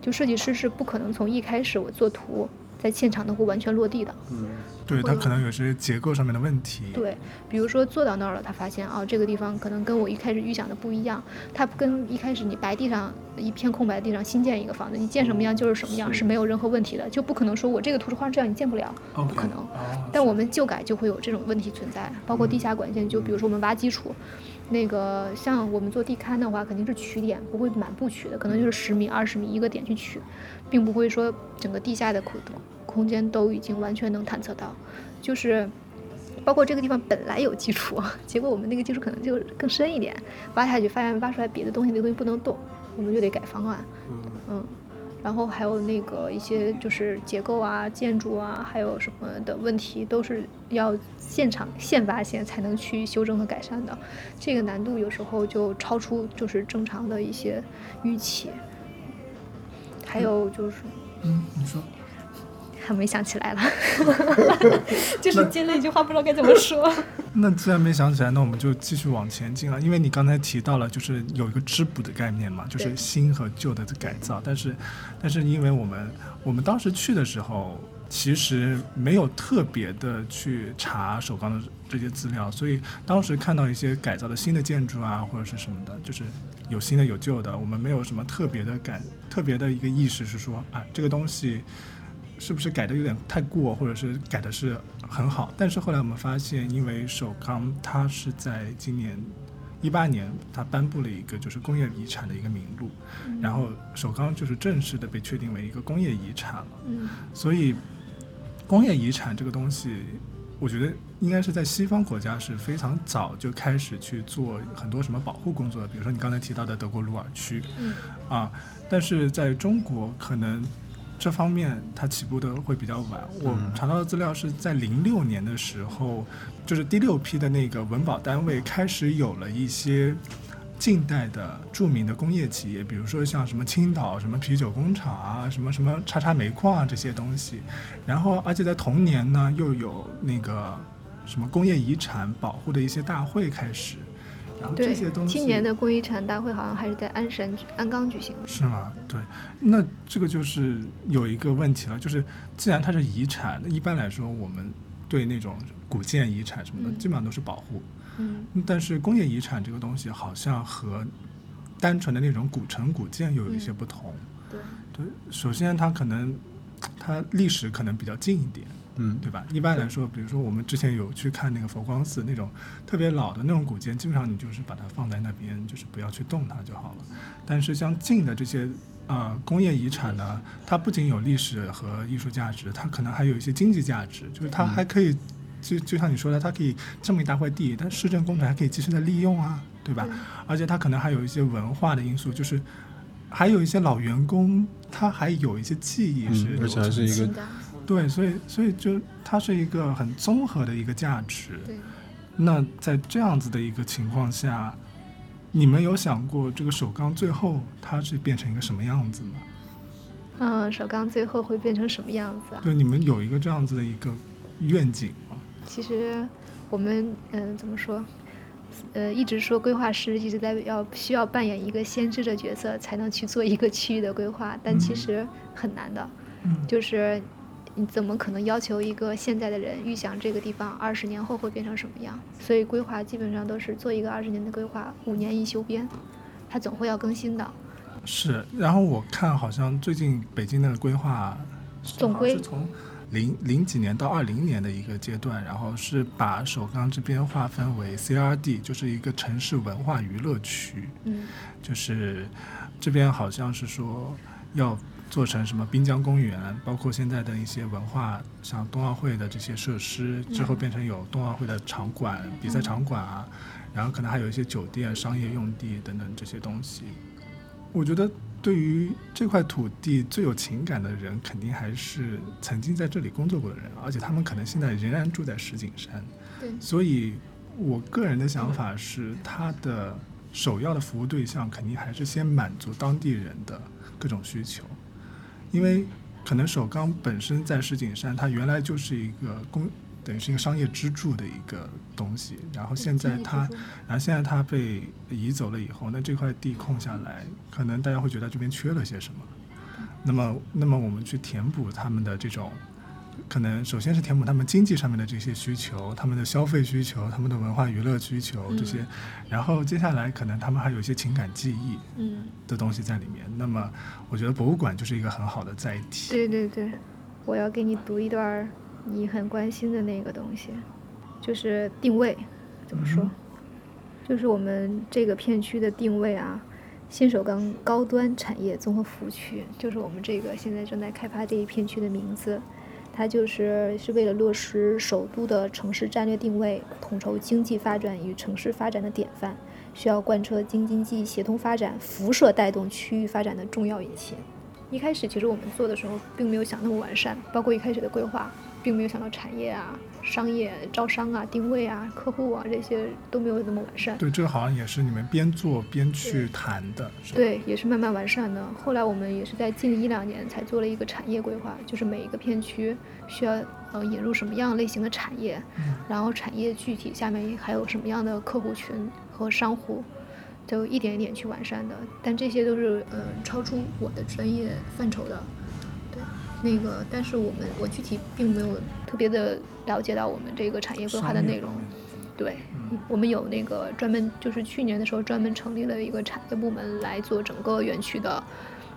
就设计师是不可能从一开始我做图。在现场能够完全落地的，嗯，对，它可能有些结构上面的问题。对，比如说坐到那儿了，他发现啊，这个地方可能跟我一开始预想的不一样。它跟一开始你白地上一片空白的地上新建一个房子，你建什么样就是什么样，是没有任何问题的，就不可能说我这个图是画成这样你建不了，不可能。但我们旧改就会有这种问题存在，包括地下管线，就比如说我们挖基础。那个像我们做地勘的话，肯定是取点，不会满布取的，可能就是十米、二十米一个点去取，并不会说整个地下的空空间都已经完全能探测到，就是包括这个地方本来有基础，结果我们那个基础可能就更深一点，挖下去发现挖出来别的东西，那个东西不能动，我们就得改方案，嗯。然后还有那个一些就是结构啊、建筑啊，还有什么的问题，都是要现场现发现才能去修正和改善的。这个难度有时候就超出就是正常的一些预期。还有就是，嗯，你说。还没想起来了，就是接了一句话，不知道该怎么说。那既然没想起来，那我们就继续往前进了。因为你刚才提到了，就是有一个织补的概念嘛，就是新和旧的改造。但是，但是因为我们我们当时去的时候，其实没有特别的去查首钢的这些资料，所以当时看到一些改造的新的建筑啊，或者是什么的，就是有新的有旧的，我们没有什么特别的感，特别的一个意识是说啊，这个东西。是不是改的有点太过，或者是改的是很好？但是后来我们发现，因为首钢它是在今年一八年，它颁布了一个就是工业遗产的一个名录，然后首钢就是正式的被确定为一个工业遗产了。嗯，所以工业遗产这个东西，我觉得应该是在西方国家是非常早就开始去做很多什么保护工作的，比如说你刚才提到的德国鲁尔区，嗯，啊，但是在中国可能。这方面它起步的会比较晚。我查到的资料是在零六年的时候，就是第六批的那个文保单位开始有了一些近代的著名的工业企业，比如说像什么青岛什么啤酒工厂啊，什么什么叉叉煤矿啊这些东西。然后，而且在同年呢，又有那个什么工业遗产保护的一些大会开始。对，今年的工艺产大会好像还是在鞍山、鞍钢举行的。是吗？对，那这个就是有一个问题了，就是既然它是遗产，那一般来说我们对那种古建遗产什么的，基本上都是保护。嗯。但是工业遗产这个东西好像和单纯的那种古城古建又有一些不同。对。对，首先它可能它历史可能比较近一点。嗯，对吧？一般来说，比如说我们之前有去看那个佛光寺那种特别老的那种古建，基本上你就是把它放在那边，就是不要去动它就好了。但是像近的这些呃工业遗产呢，它不仅有历史和艺术价值，它可能还有一些经济价值，就是它还可以就就像你说的，它可以这么一大块地，但市政工程还可以及时的利用啊，对吧？而且它可能还有一些文化的因素，就是还有一些老员工，他还有一些记忆是，而且还是一个。对，所以所以就它是一个很综合的一个价值。对。那在这样子的一个情况下，你们有想过这个首钢最后它是变成一个什么样子吗？嗯，首钢最后会变成什么样子啊？对，你们有一个这样子的一个愿景吗？其实我们嗯，怎么说？呃，一直说规划师一直在要需要扮演一个先知的角色，才能去做一个区域的规划，但其实很难的。嗯。就是。你怎么可能要求一个现在的人预想这个地方二十年后会变成什么样？所以规划基本上都是做一个二十年的规划，五年一修编，它总会要更新的。是，然后我看好像最近北京的规划总规是从零零几年到二零年的一个阶段，然后是把首钢这边划分为 CRD，就是一个城市文化娱乐区。嗯，就是这边好像是说要。做成什么滨江公园，包括现在的一些文化，像冬奥会的这些设施，之后变成有冬奥会的场馆、比赛场馆啊，然后可能还有一些酒店、商业用地等等这些东西。我觉得对于这块土地最有情感的人，肯定还是曾经在这里工作过的人，而且他们可能现在仍然住在石景山。对。所以，我个人的想法是，他的首要的服务对象肯定还是先满足当地人的各种需求。因为可能首钢本身在石景山，它原来就是一个工，等于是一个商业支柱的一个东西。然后现在它，然后现在它被移走了以后，那这块地空下来，可能大家会觉得这边缺了些什么。那么，那么我们去填补他们的这种。可能首先是填补他们经济上面的这些需求，他们的消费需求，他们的文化娱乐需求这些，然后接下来可能他们还有一些情感记忆，嗯，的东西在里面。那么，我觉得博物馆就是一个很好的载体。对对对，我要给你读一段你很关心的那个东西，就是定位，怎么说？就是我们这个片区的定位啊，新首钢高端产业综合服务区，就是我们这个现在正在开发这一片区的名字。它就是是为了落实首都的城市战略定位，统筹经济发展与城市发展的典范，需要贯彻京津冀协同发展、辐射带动区域发展的重要引擎。一开始其实我们做的时候，并没有想那么完善，包括一开始的规划。并没有想到产业啊、商业招商啊、定位啊、客户啊这些都没有那么完善。对，这个好像也是你们边做边去谈的。对，也是慢慢完善的。后来我们也是在近一两年才做了一个产业规划，就是每一个片区需要呃引入什么样类型的产业，然后产业具体下面还有什么样的客户群和商户，都一点一点去完善的。但这些都是呃超出我的专业范畴的。那个，但是我们我具体并没有特别的了解到我们这个产业规划的内容。对，我们有那个专门，就是去年的时候专门成立了一个产业部门来做整个园区的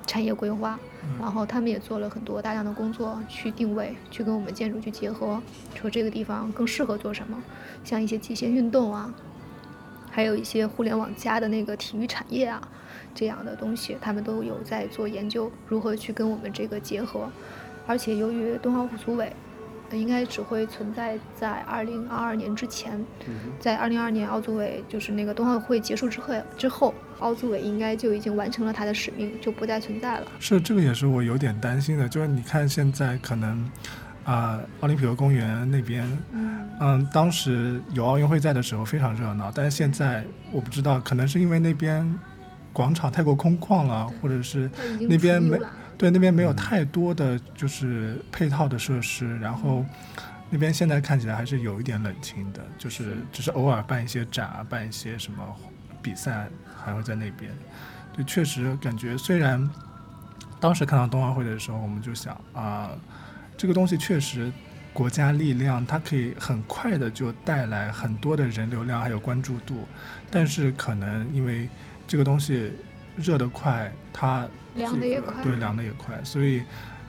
产业规划，然后他们也做了很多大量的工作去定位，去跟我们建筑去结合，说这个地方更适合做什么，像一些极限运动啊，还有一些互联网加的那个体育产业啊。这样的东西，他们都有在做研究，如何去跟我们这个结合。而且由于冬奥会组委，应该只会存在在二零二二年之前，在二零二二年奥组委就是那个冬奥会结束之后之后，奥组委应该就已经完成了它的使命，就不再存在了。是这个也是我有点担心的，就是你看现在可能啊，奥林匹克公园那边，嗯，当时有奥运会在的时候非常热闹，但是现在我不知道，可能是因为那边。广场太过空旷了，或者是那边没对那边没有太多的就是配套的设施，然后那边现在看起来还是有一点冷清的，就是只是偶尔办一些展啊，办一些什么比赛，还会在那边。就确实感觉，虽然当时看到冬奥会的时候，我们就想啊，这个东西确实国家力量它可以很快的就带来很多的人流量还有关注度，但是可能因为这个东西热得快，它凉的也快，对，凉的也快。所以，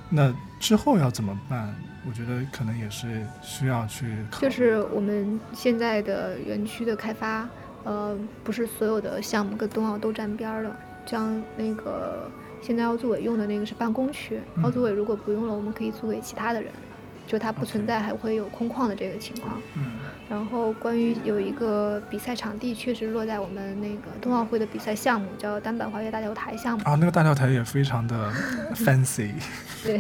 那之后要怎么办？我觉得可能也是需要去。就是我们现在的园区的开发，呃，不是所有的项目跟冬奥都沾边儿的。像那个现在奥组委用的那个是办公区，奥组委如果不用了，我们可以租给其他的人。就它不存在还会有空旷的这个情况，嗯，然后关于有一个比赛场地确实落在我们那个冬奥会的比赛项目，叫单板滑雪大跳台项目啊，那个大跳台也非常的 fancy，对，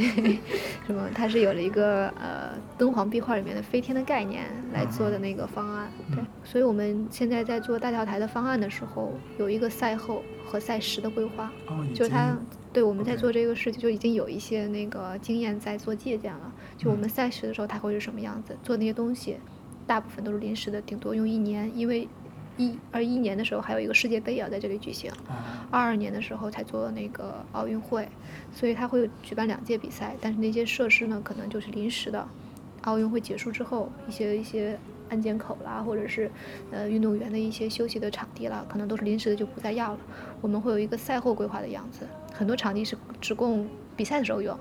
什么它是有了一个呃敦煌壁画里面的飞天的概念来做的那个方案，对，所以我们现在在做大跳台的方案的时候，有一个赛后和赛时的规划，哦就是它。对，我们在做这个事情就已经有一些那个经验在做借鉴了。就我们赛时的时候，它会是什么样子？做那些东西，大部分都是临时的，顶多用一年，因为一二一年的时候还有一个世界杯要在这里举行，二二年的时候才做那个奥运会，所以他会举办两届比赛。但是那些设施呢，可能就是临时的。奥运会结束之后，一些一些安检口啦，或者是呃运动员的一些休息的场地啦，可能都是临时的就不再要了。我们会有一个赛后规划的样子。很多场地是只供比赛的时候用，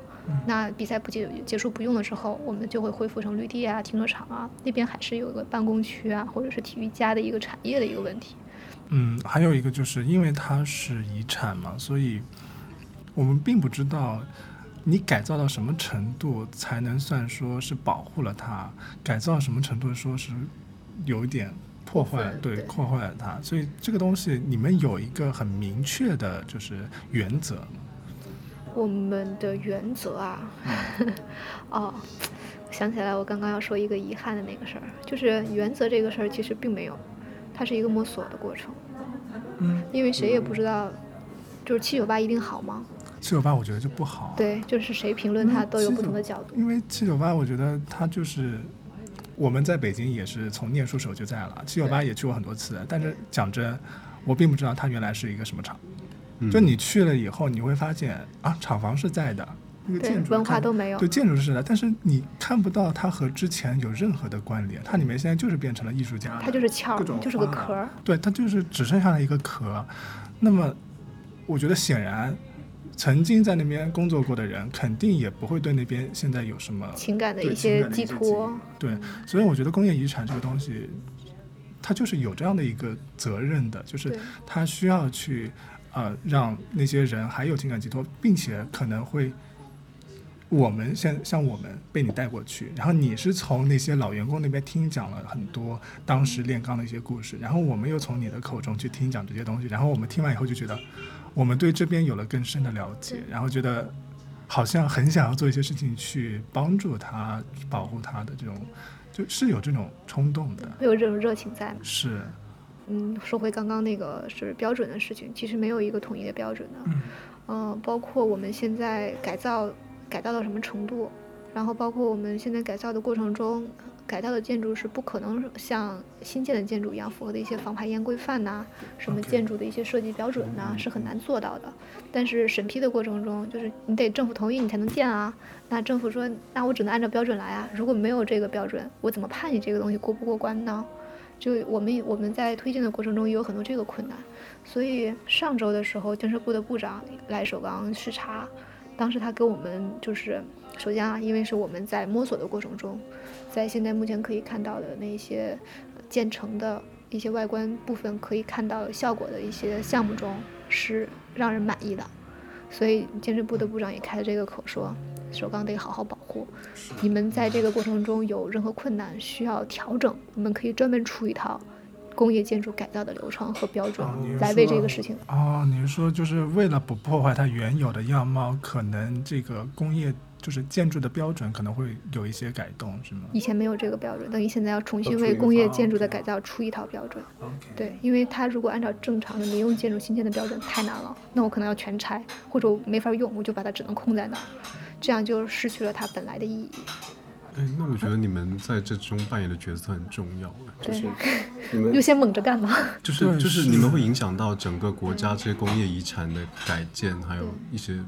那比赛不结结束不用的时候，我们就会恢复成绿地啊、停车场啊，那边还是有一个办公区啊，或者是体育家的一个产业的一个问题。嗯，还有一个就是因为它是遗产嘛，所以我们并不知道你改造到什么程度才能算说是保护了它，改造什么程度说是有一点。破坏对破坏了它，所以这个东西你们有一个很明确的就是原则吗？我们的原则啊，哦，想起来我刚刚要说一个遗憾的那个事儿，就是原则这个事儿其实并没有，它是一个摸索的过程。嗯，因为谁也不知道，就是七九八一定好吗？七九八我觉得就不好。对，就是谁评论它都有不同的角度。因为七九八我觉得它就是。我们在北京也是从念书时候就在了，七九八也去过很多次。但是讲真，我并不知道它原来是一个什么厂。就你去了以后，你会发现啊，厂房是在的，那个建筑文化都没有。对，建筑是的，但是你看不到它和之前有任何的关联。它里面现在就是变成了艺术家，它就是壳，就是个壳。对，它就是只剩下了一个壳。那么，我觉得显然。曾经在那边工作过的人，肯定也不会对那边现在有什么情感的一些寄托。对，所以我觉得工业遗产这个东西，它就是有这样的一个责任的，就是它需要去呃让那些人还有情感寄托，并且可能会。我们像像我们被你带过去，然后你是从那些老员工那边听讲了很多当时炼钢的一些故事，然后我们又从你的口中去听讲这些东西，然后我们听完以后就觉得，我们对这边有了更深的了解，然后觉得好像很想要做一些事情去帮助他、保护他的这种，就是有这种冲动的，有这种热情在吗。是，嗯，说回刚刚那个是标准的事情，其实没有一个统一的标准的，嗯，包括我们现在改造。改造到什么程度？然后包括我们现在改造的过程中，改造的建筑是不可能像新建的建筑一样符合的一些防排烟规范呐，什么建筑的一些设计标准呐，是很难做到的。但是审批的过程中，就是你得政府同意你才能建啊。那政府说，那我只能按照标准来啊。如果没有这个标准，我怎么判你这个东西过不过关呢？就我们我们在推进的过程中也有很多这个困难。所以上周的时候，建设部的部长来首钢视察。当时他给我们就是，首先啊，因为是我们在摸索的过程中，在现在目前可以看到的那些建成的一些外观部分可以看到效果的一些项目中是让人满意的，所以建设部的部长也开了这个口说，首钢得好好保护。你们在这个过程中有任何困难需要调整，我们可以专门出一套。工业建筑改造的流程和标准来为这个事情哦，你是说就是为了不破坏它原有的样貌，可能这个工业就是建筑的标准可能会有一些改动，是吗？以前没有这个标准，等于现在要重新为工业建筑的改造出一套标准。对，因为它如果按照正常的民用建筑新建的标准太难了，那我可能要全拆，或者我没法用，我就把它只能空在那儿，这样就失去了它本来的意义。哎，那我觉得你们在这中扮演的角色很重要，就是你们 又先猛着干嘛。就是就是你们会影响到整个国家这些工业遗产的改建，还有一些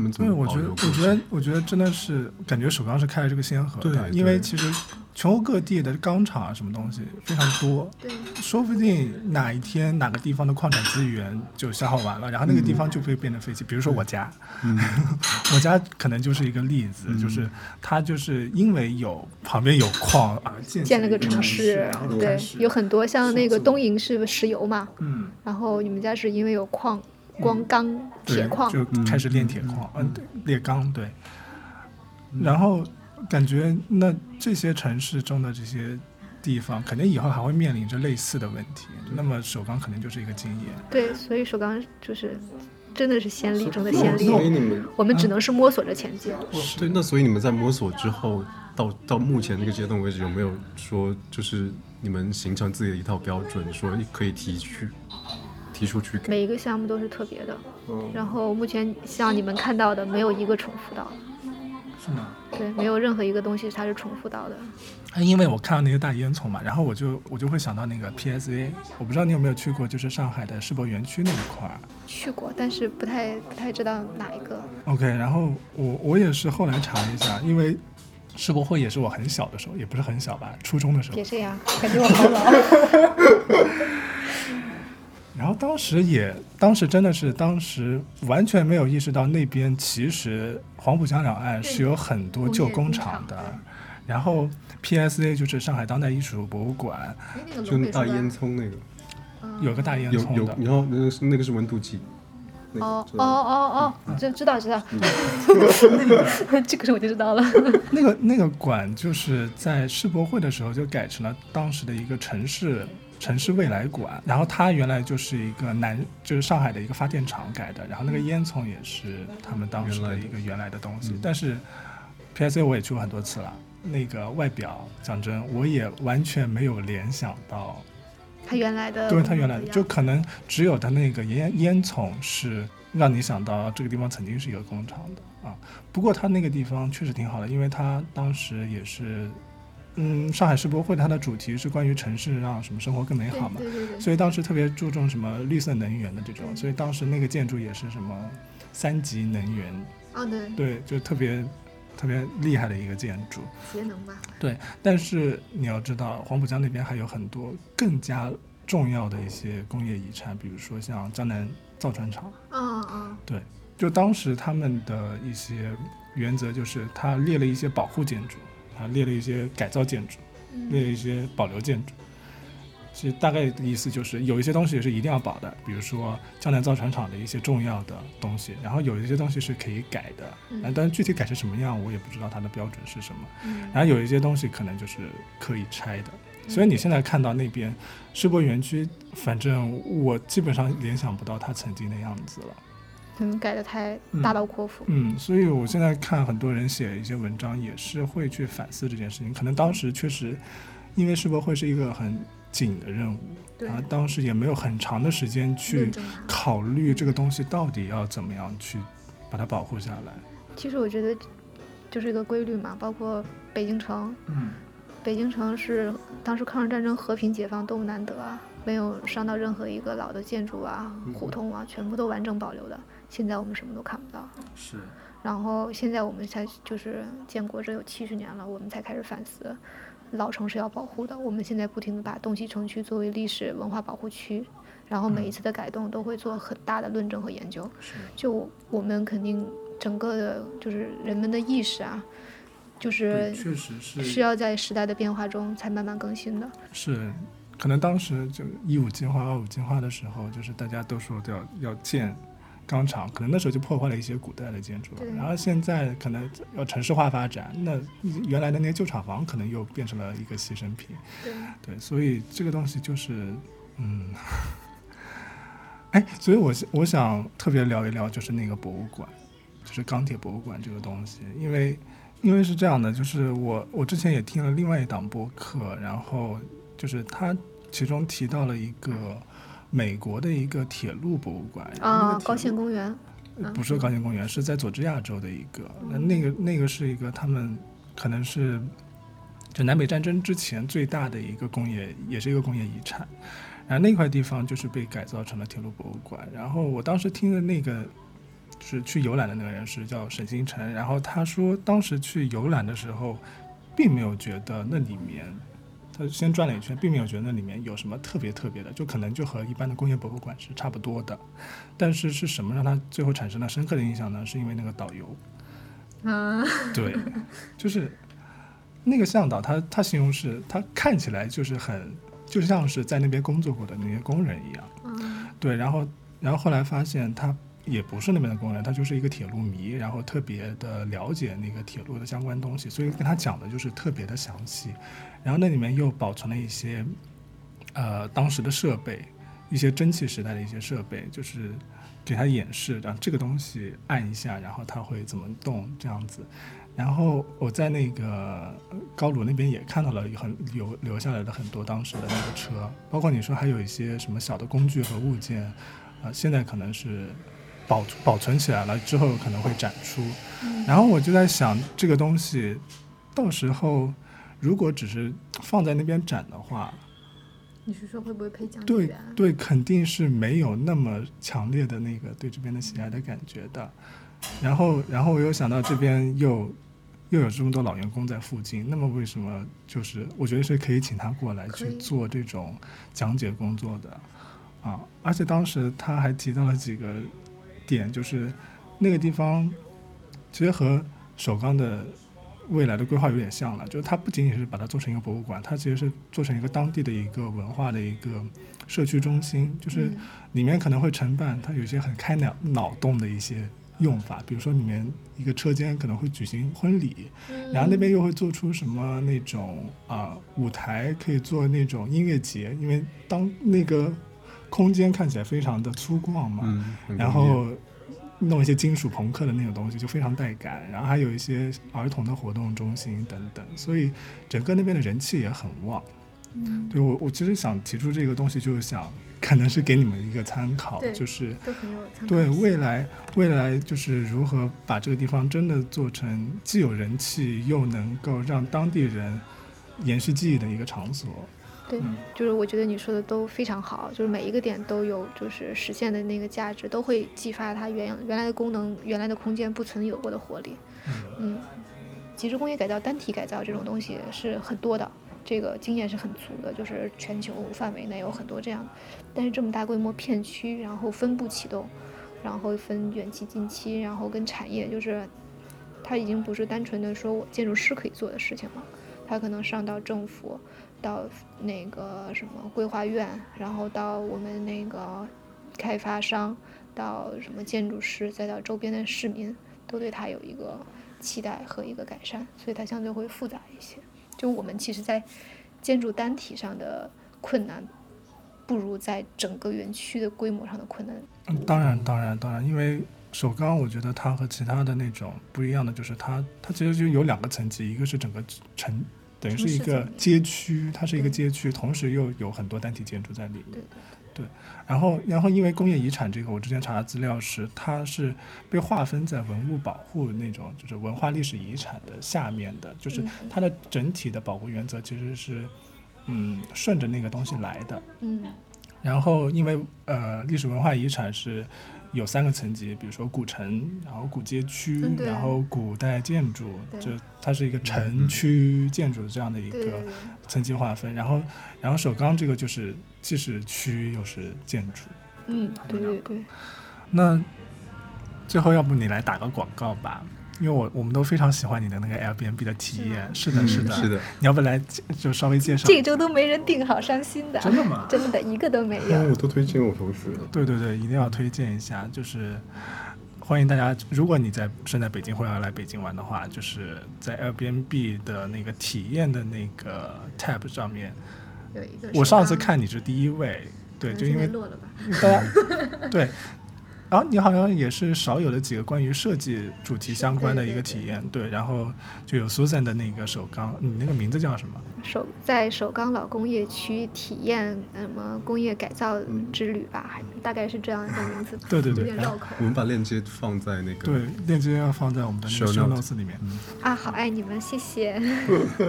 他们怎么我觉得，我觉得，我觉得真的是感觉首钢是开了这个先河的，因为其实。全国各地的钢厂啊，什么东西非常多，对，说不定哪一天哪个地方的矿产资源就消耗完了，然后那个地方就会变成废弃。比如说我家，我家可能就是一个例子，就是它就是因为有旁边有矿而建建了个城市，对，有很多像那个东营是石油嘛，嗯，然后你们家是因为有矿，光钢铁矿就开始炼铁矿，嗯，炼钢对，然后。感觉那这些城市中的这些地方，肯定以后还会面临着类似的问题。那么首钢肯定就是一个经验。对，所以首钢就是真的是先例中的先例。所以你们，我们只能是摸索着前进。对，那所以你们在摸索之后，到到目前这个阶段为止，有没有说就是你们形成自己的一套标准，说可以提去提出去？每一个项目都是特别的。然后目前像你们看到的，没有一个重复到。是吗？对，没有任何一个东西它是重复到的。因为我看到那个大烟囱嘛，然后我就我就会想到那个 PSA，我不知道你有没有去过，就是上海的世博园区那一块儿。去过，但是不太不太知道哪一个。OK，然后我我也是后来查了一下，因为世博会也是我很小的时候，也不是很小吧，初中的时候。也这样，感觉我好老。然后当时也，当时真的是当时完全没有意识到那边其实黄浦江两岸是有很多旧工厂的。然后 PSA 就是上海当代艺术博物馆，就大烟囱那个，有个大烟囱有。然后那个是那个是温度计。哦哦哦哦，知知道知道。这个我就知道了。那个那个馆就是在世博会的时候就改成了当时的一个城市。城市未来馆，然后它原来就是一个南，就是上海的一个发电厂改的，然后那个烟囱也是他们当时的一个原来的东西。但是，PSA 我也去过很多次了，那个外表讲真，我也完全没有联想到它原来的，对它原来的，就可能只有它那个烟烟囱是让你想到这个地方曾经是一个工厂的啊。不过它那个地方确实挺好的，因为它当时也是。嗯，上海世博会它的主题是关于城市让什么生活更美好嘛，所以当时特别注重什么绿色能源的这种，所以当时那个建筑也是什么三级能源，哦对，对，就特别特别厉害的一个建筑，节能吧。对，但是你要知道，黄浦江那边还有很多更加重要的一些工业遗产，比如说像江南造船厂，嗯嗯，对，就当时他们的一些原则就是他列了一些保护建筑。啊，列了一些改造建筑，列了一些保留建筑，其实大概的意思就是有一些东西是一定要保的，比如说江南造船厂的一些重要的东西，然后有一些东西是可以改的，嗯但具体改成什么样我也不知道它的标准是什么。嗯然后有一些东西可能就是可以拆的，所以你现在看到那边世博园区，反正我基本上联想不到它曾经的样子了。可能改的太嗯大刀阔斧。嗯，所以我现在看很多人写一些文章，也是会去反思这件事情。可能当时确实，因为世博会是一个很紧的任务，对然后当时也没有很长的时间去考虑这个东西到底要怎么样去把它保护下来。其实我觉得就是一个规律嘛，包括北京城，嗯，北京城是当时抗日战争和平解放多么难得啊，没有伤到任何一个老的建筑啊、胡同啊，全部都完整保留的。现在我们什么都看不到。是，然后现在我们才就是建国这有七十年了，我们才开始反思，老城是要保护的。我们现在不停的把东西城区作为历史文化保护区，然后每一次的改动都会做很大的论证和研究。是，就我们肯定整个的就是人们的意识啊，就，是确实是是要在时代的变化中才慢慢更新的。是，可能当时就一五计划、二五计划的时候，就是大家都说要要建钢厂，可能那时候就破坏了一些古代的建筑。然后现在可能要城市化发展，那原来的那些旧厂房可能又变成了一个牺牲品。对，对，所以这个东西就是，嗯，哎，所以我我想特别聊一聊，就是那个博物馆，就是钢铁博物馆这个东西，因为因为是这样的，就是我我之前也听了另外一档播客，然后就是他其中提到了一个美国的一个铁路博物馆啊，高个铁路县公园，呃不是高县公园，是在佐治亚州的一个。那那个那个是一个他们可能是就南北战争之前最大的一个工业，也是一个工业遗产。然后那块地方就是被改造成了铁路博物馆。然后我当时听的那个就是去游览的那个人是叫沈星辰，然后他说当时去游览的时候，并没有觉得那里面。他先转了一圈，并没有觉得那里面有什么特别特别的，就可能就和一般的工业博物馆是差不多的。但是是什么让他最后产生了深刻的印象呢？是因为那个导游，啊，对，就是那个向导他，他形容是他看起来就是很，就像是在那边工作过的那些工人一样。嗯对，然后然后后来发现他也不是那边的工人，他就是一个铁路迷，然后特别的了解那个铁路的相关东西，所以跟他讲的就是特别的详细。然后那里面又保存了一些呃当时的设备，一些蒸汽时代的一些设备，就是给他演示，让这个东西按一下，然后它会怎么动这样子。然后我在那个呃高炉那边也看到了很留留下来的很多当时的那个车，包括你说还有一些什么小的工具和物件，啊、现在可能是保保存起来了，之后可能会展出。然后我就在想，这个东西到时候如果只是放在那边展的话，你是说会不会配讲解对员？对，肯定是没有那么强烈的那个对这边的喜爱的感觉的。然后，然后我又想到这边又又有这么多老员工在附近，那么为什么就是我觉得是可以请他过来去做这种讲解工作的啊？而且当时他还提到了几个点，就是那个地方其实和首钢的未来的规划有点像了，就是它不仅仅是把它做成一个博物馆，它其实是做成一个当地的一个文化的一个社区中心，就是嗯。里面可能会承办它有一些很开脑脑洞的一些用法，比如说里面一个车间可能会举行婚礼，嗯然后那边又会做出什么那种啊、舞台，可以做那种音乐节，因为当那个空间看起来非常的粗犷嘛，嗯，然后弄一些金属朋克的那种东西，就非常带感。然后还有一些儿童的活动中心等等，所以整个那边的人气也很旺。嗯，对我，我其实想提出这个东西，就是想可能是给你们一个参考，就是对未来未来就是如何把这个地方真的做成既有人气又能够让当地人延续记忆的一个场所。对嗯，就是我觉得你说的都非常好，就是每一个点都有就是实现的那个价值，都会激发它原原来的功能、原来的空间不曾有过的活力。嗯，极致工业改造、单体改造这种东西是很多的，这个经验是很足的，就是全球范围内有很多这样的。但是这么大规模片区，然后分步启动，然后分远期、近期，然后跟产业，就是它已经不是单纯的说我建筑师可以做的事情了，它可能上到政府，到那个什么规划院，然后到我们那个开发商，到什么建筑师，再到周边的市民，都对它有一个期待和一个改善，所以它相对会复杂一些。就我们其实，在建筑单体上的困难，不如在整个园区的规模上的困难。嗯，当然，当然，当然，因为首钢，我觉得它和其他的那种不一样的，就是它，它其实就有两个层级，一个是整个城，等于是一个街区，它是一个街区，同时又有很多单体建筑在里面。对对。然后，然后因为工业遗产这个，我之前查的资料是，它是被划分在文物保护那种，就是文化历史遗产的下面的，就是它的整体的保护原则其实是，嗯，顺着那个东西来的。嗯。然后，因为呃，历史文化遗产是有三个层级，比如说古城，然后古街区，然后古代建筑，就它是一个城区建筑的这样的一个层级划分。然后，然后首钢这个就是既是区又是建筑。嗯，对对对。那最后，要不你来打个广告吧？因为我我们都非常喜欢你的那个 Airbnb 的体验，是的，是的，是的。你要不来就稍微介绍？这周都没人订，好伤心的。真的吗？真的，一个都没有。我都推荐我同学。对对对，一定要推荐一下。就是欢迎大家，如果你在身在北京或者要来北京玩的话，就是在 Airbnb 的那个体验的那个 tab 上面有一个。我上次看你是第一位，对，就因为大家 对。然后你好像也是少有的几个关于设计主题相关的一个体验，对。然后就有 Susan 的那个首钢，你那个名字叫什么？首在首钢老工业区体验什么工业改造之旅吧，还大概是这样一个名字。对对对。有点绕口。我们把链接放在那个。对，链接要放在我们的 show notes 里面。啊，好爱你们，谢谢。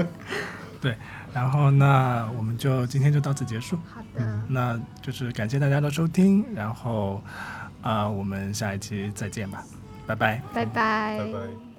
对，然后那我们就今天就到此结束。好的。那就是感谢大家的收听，然后。啊，我们下一期再见吧，拜拜，拜拜，拜拜。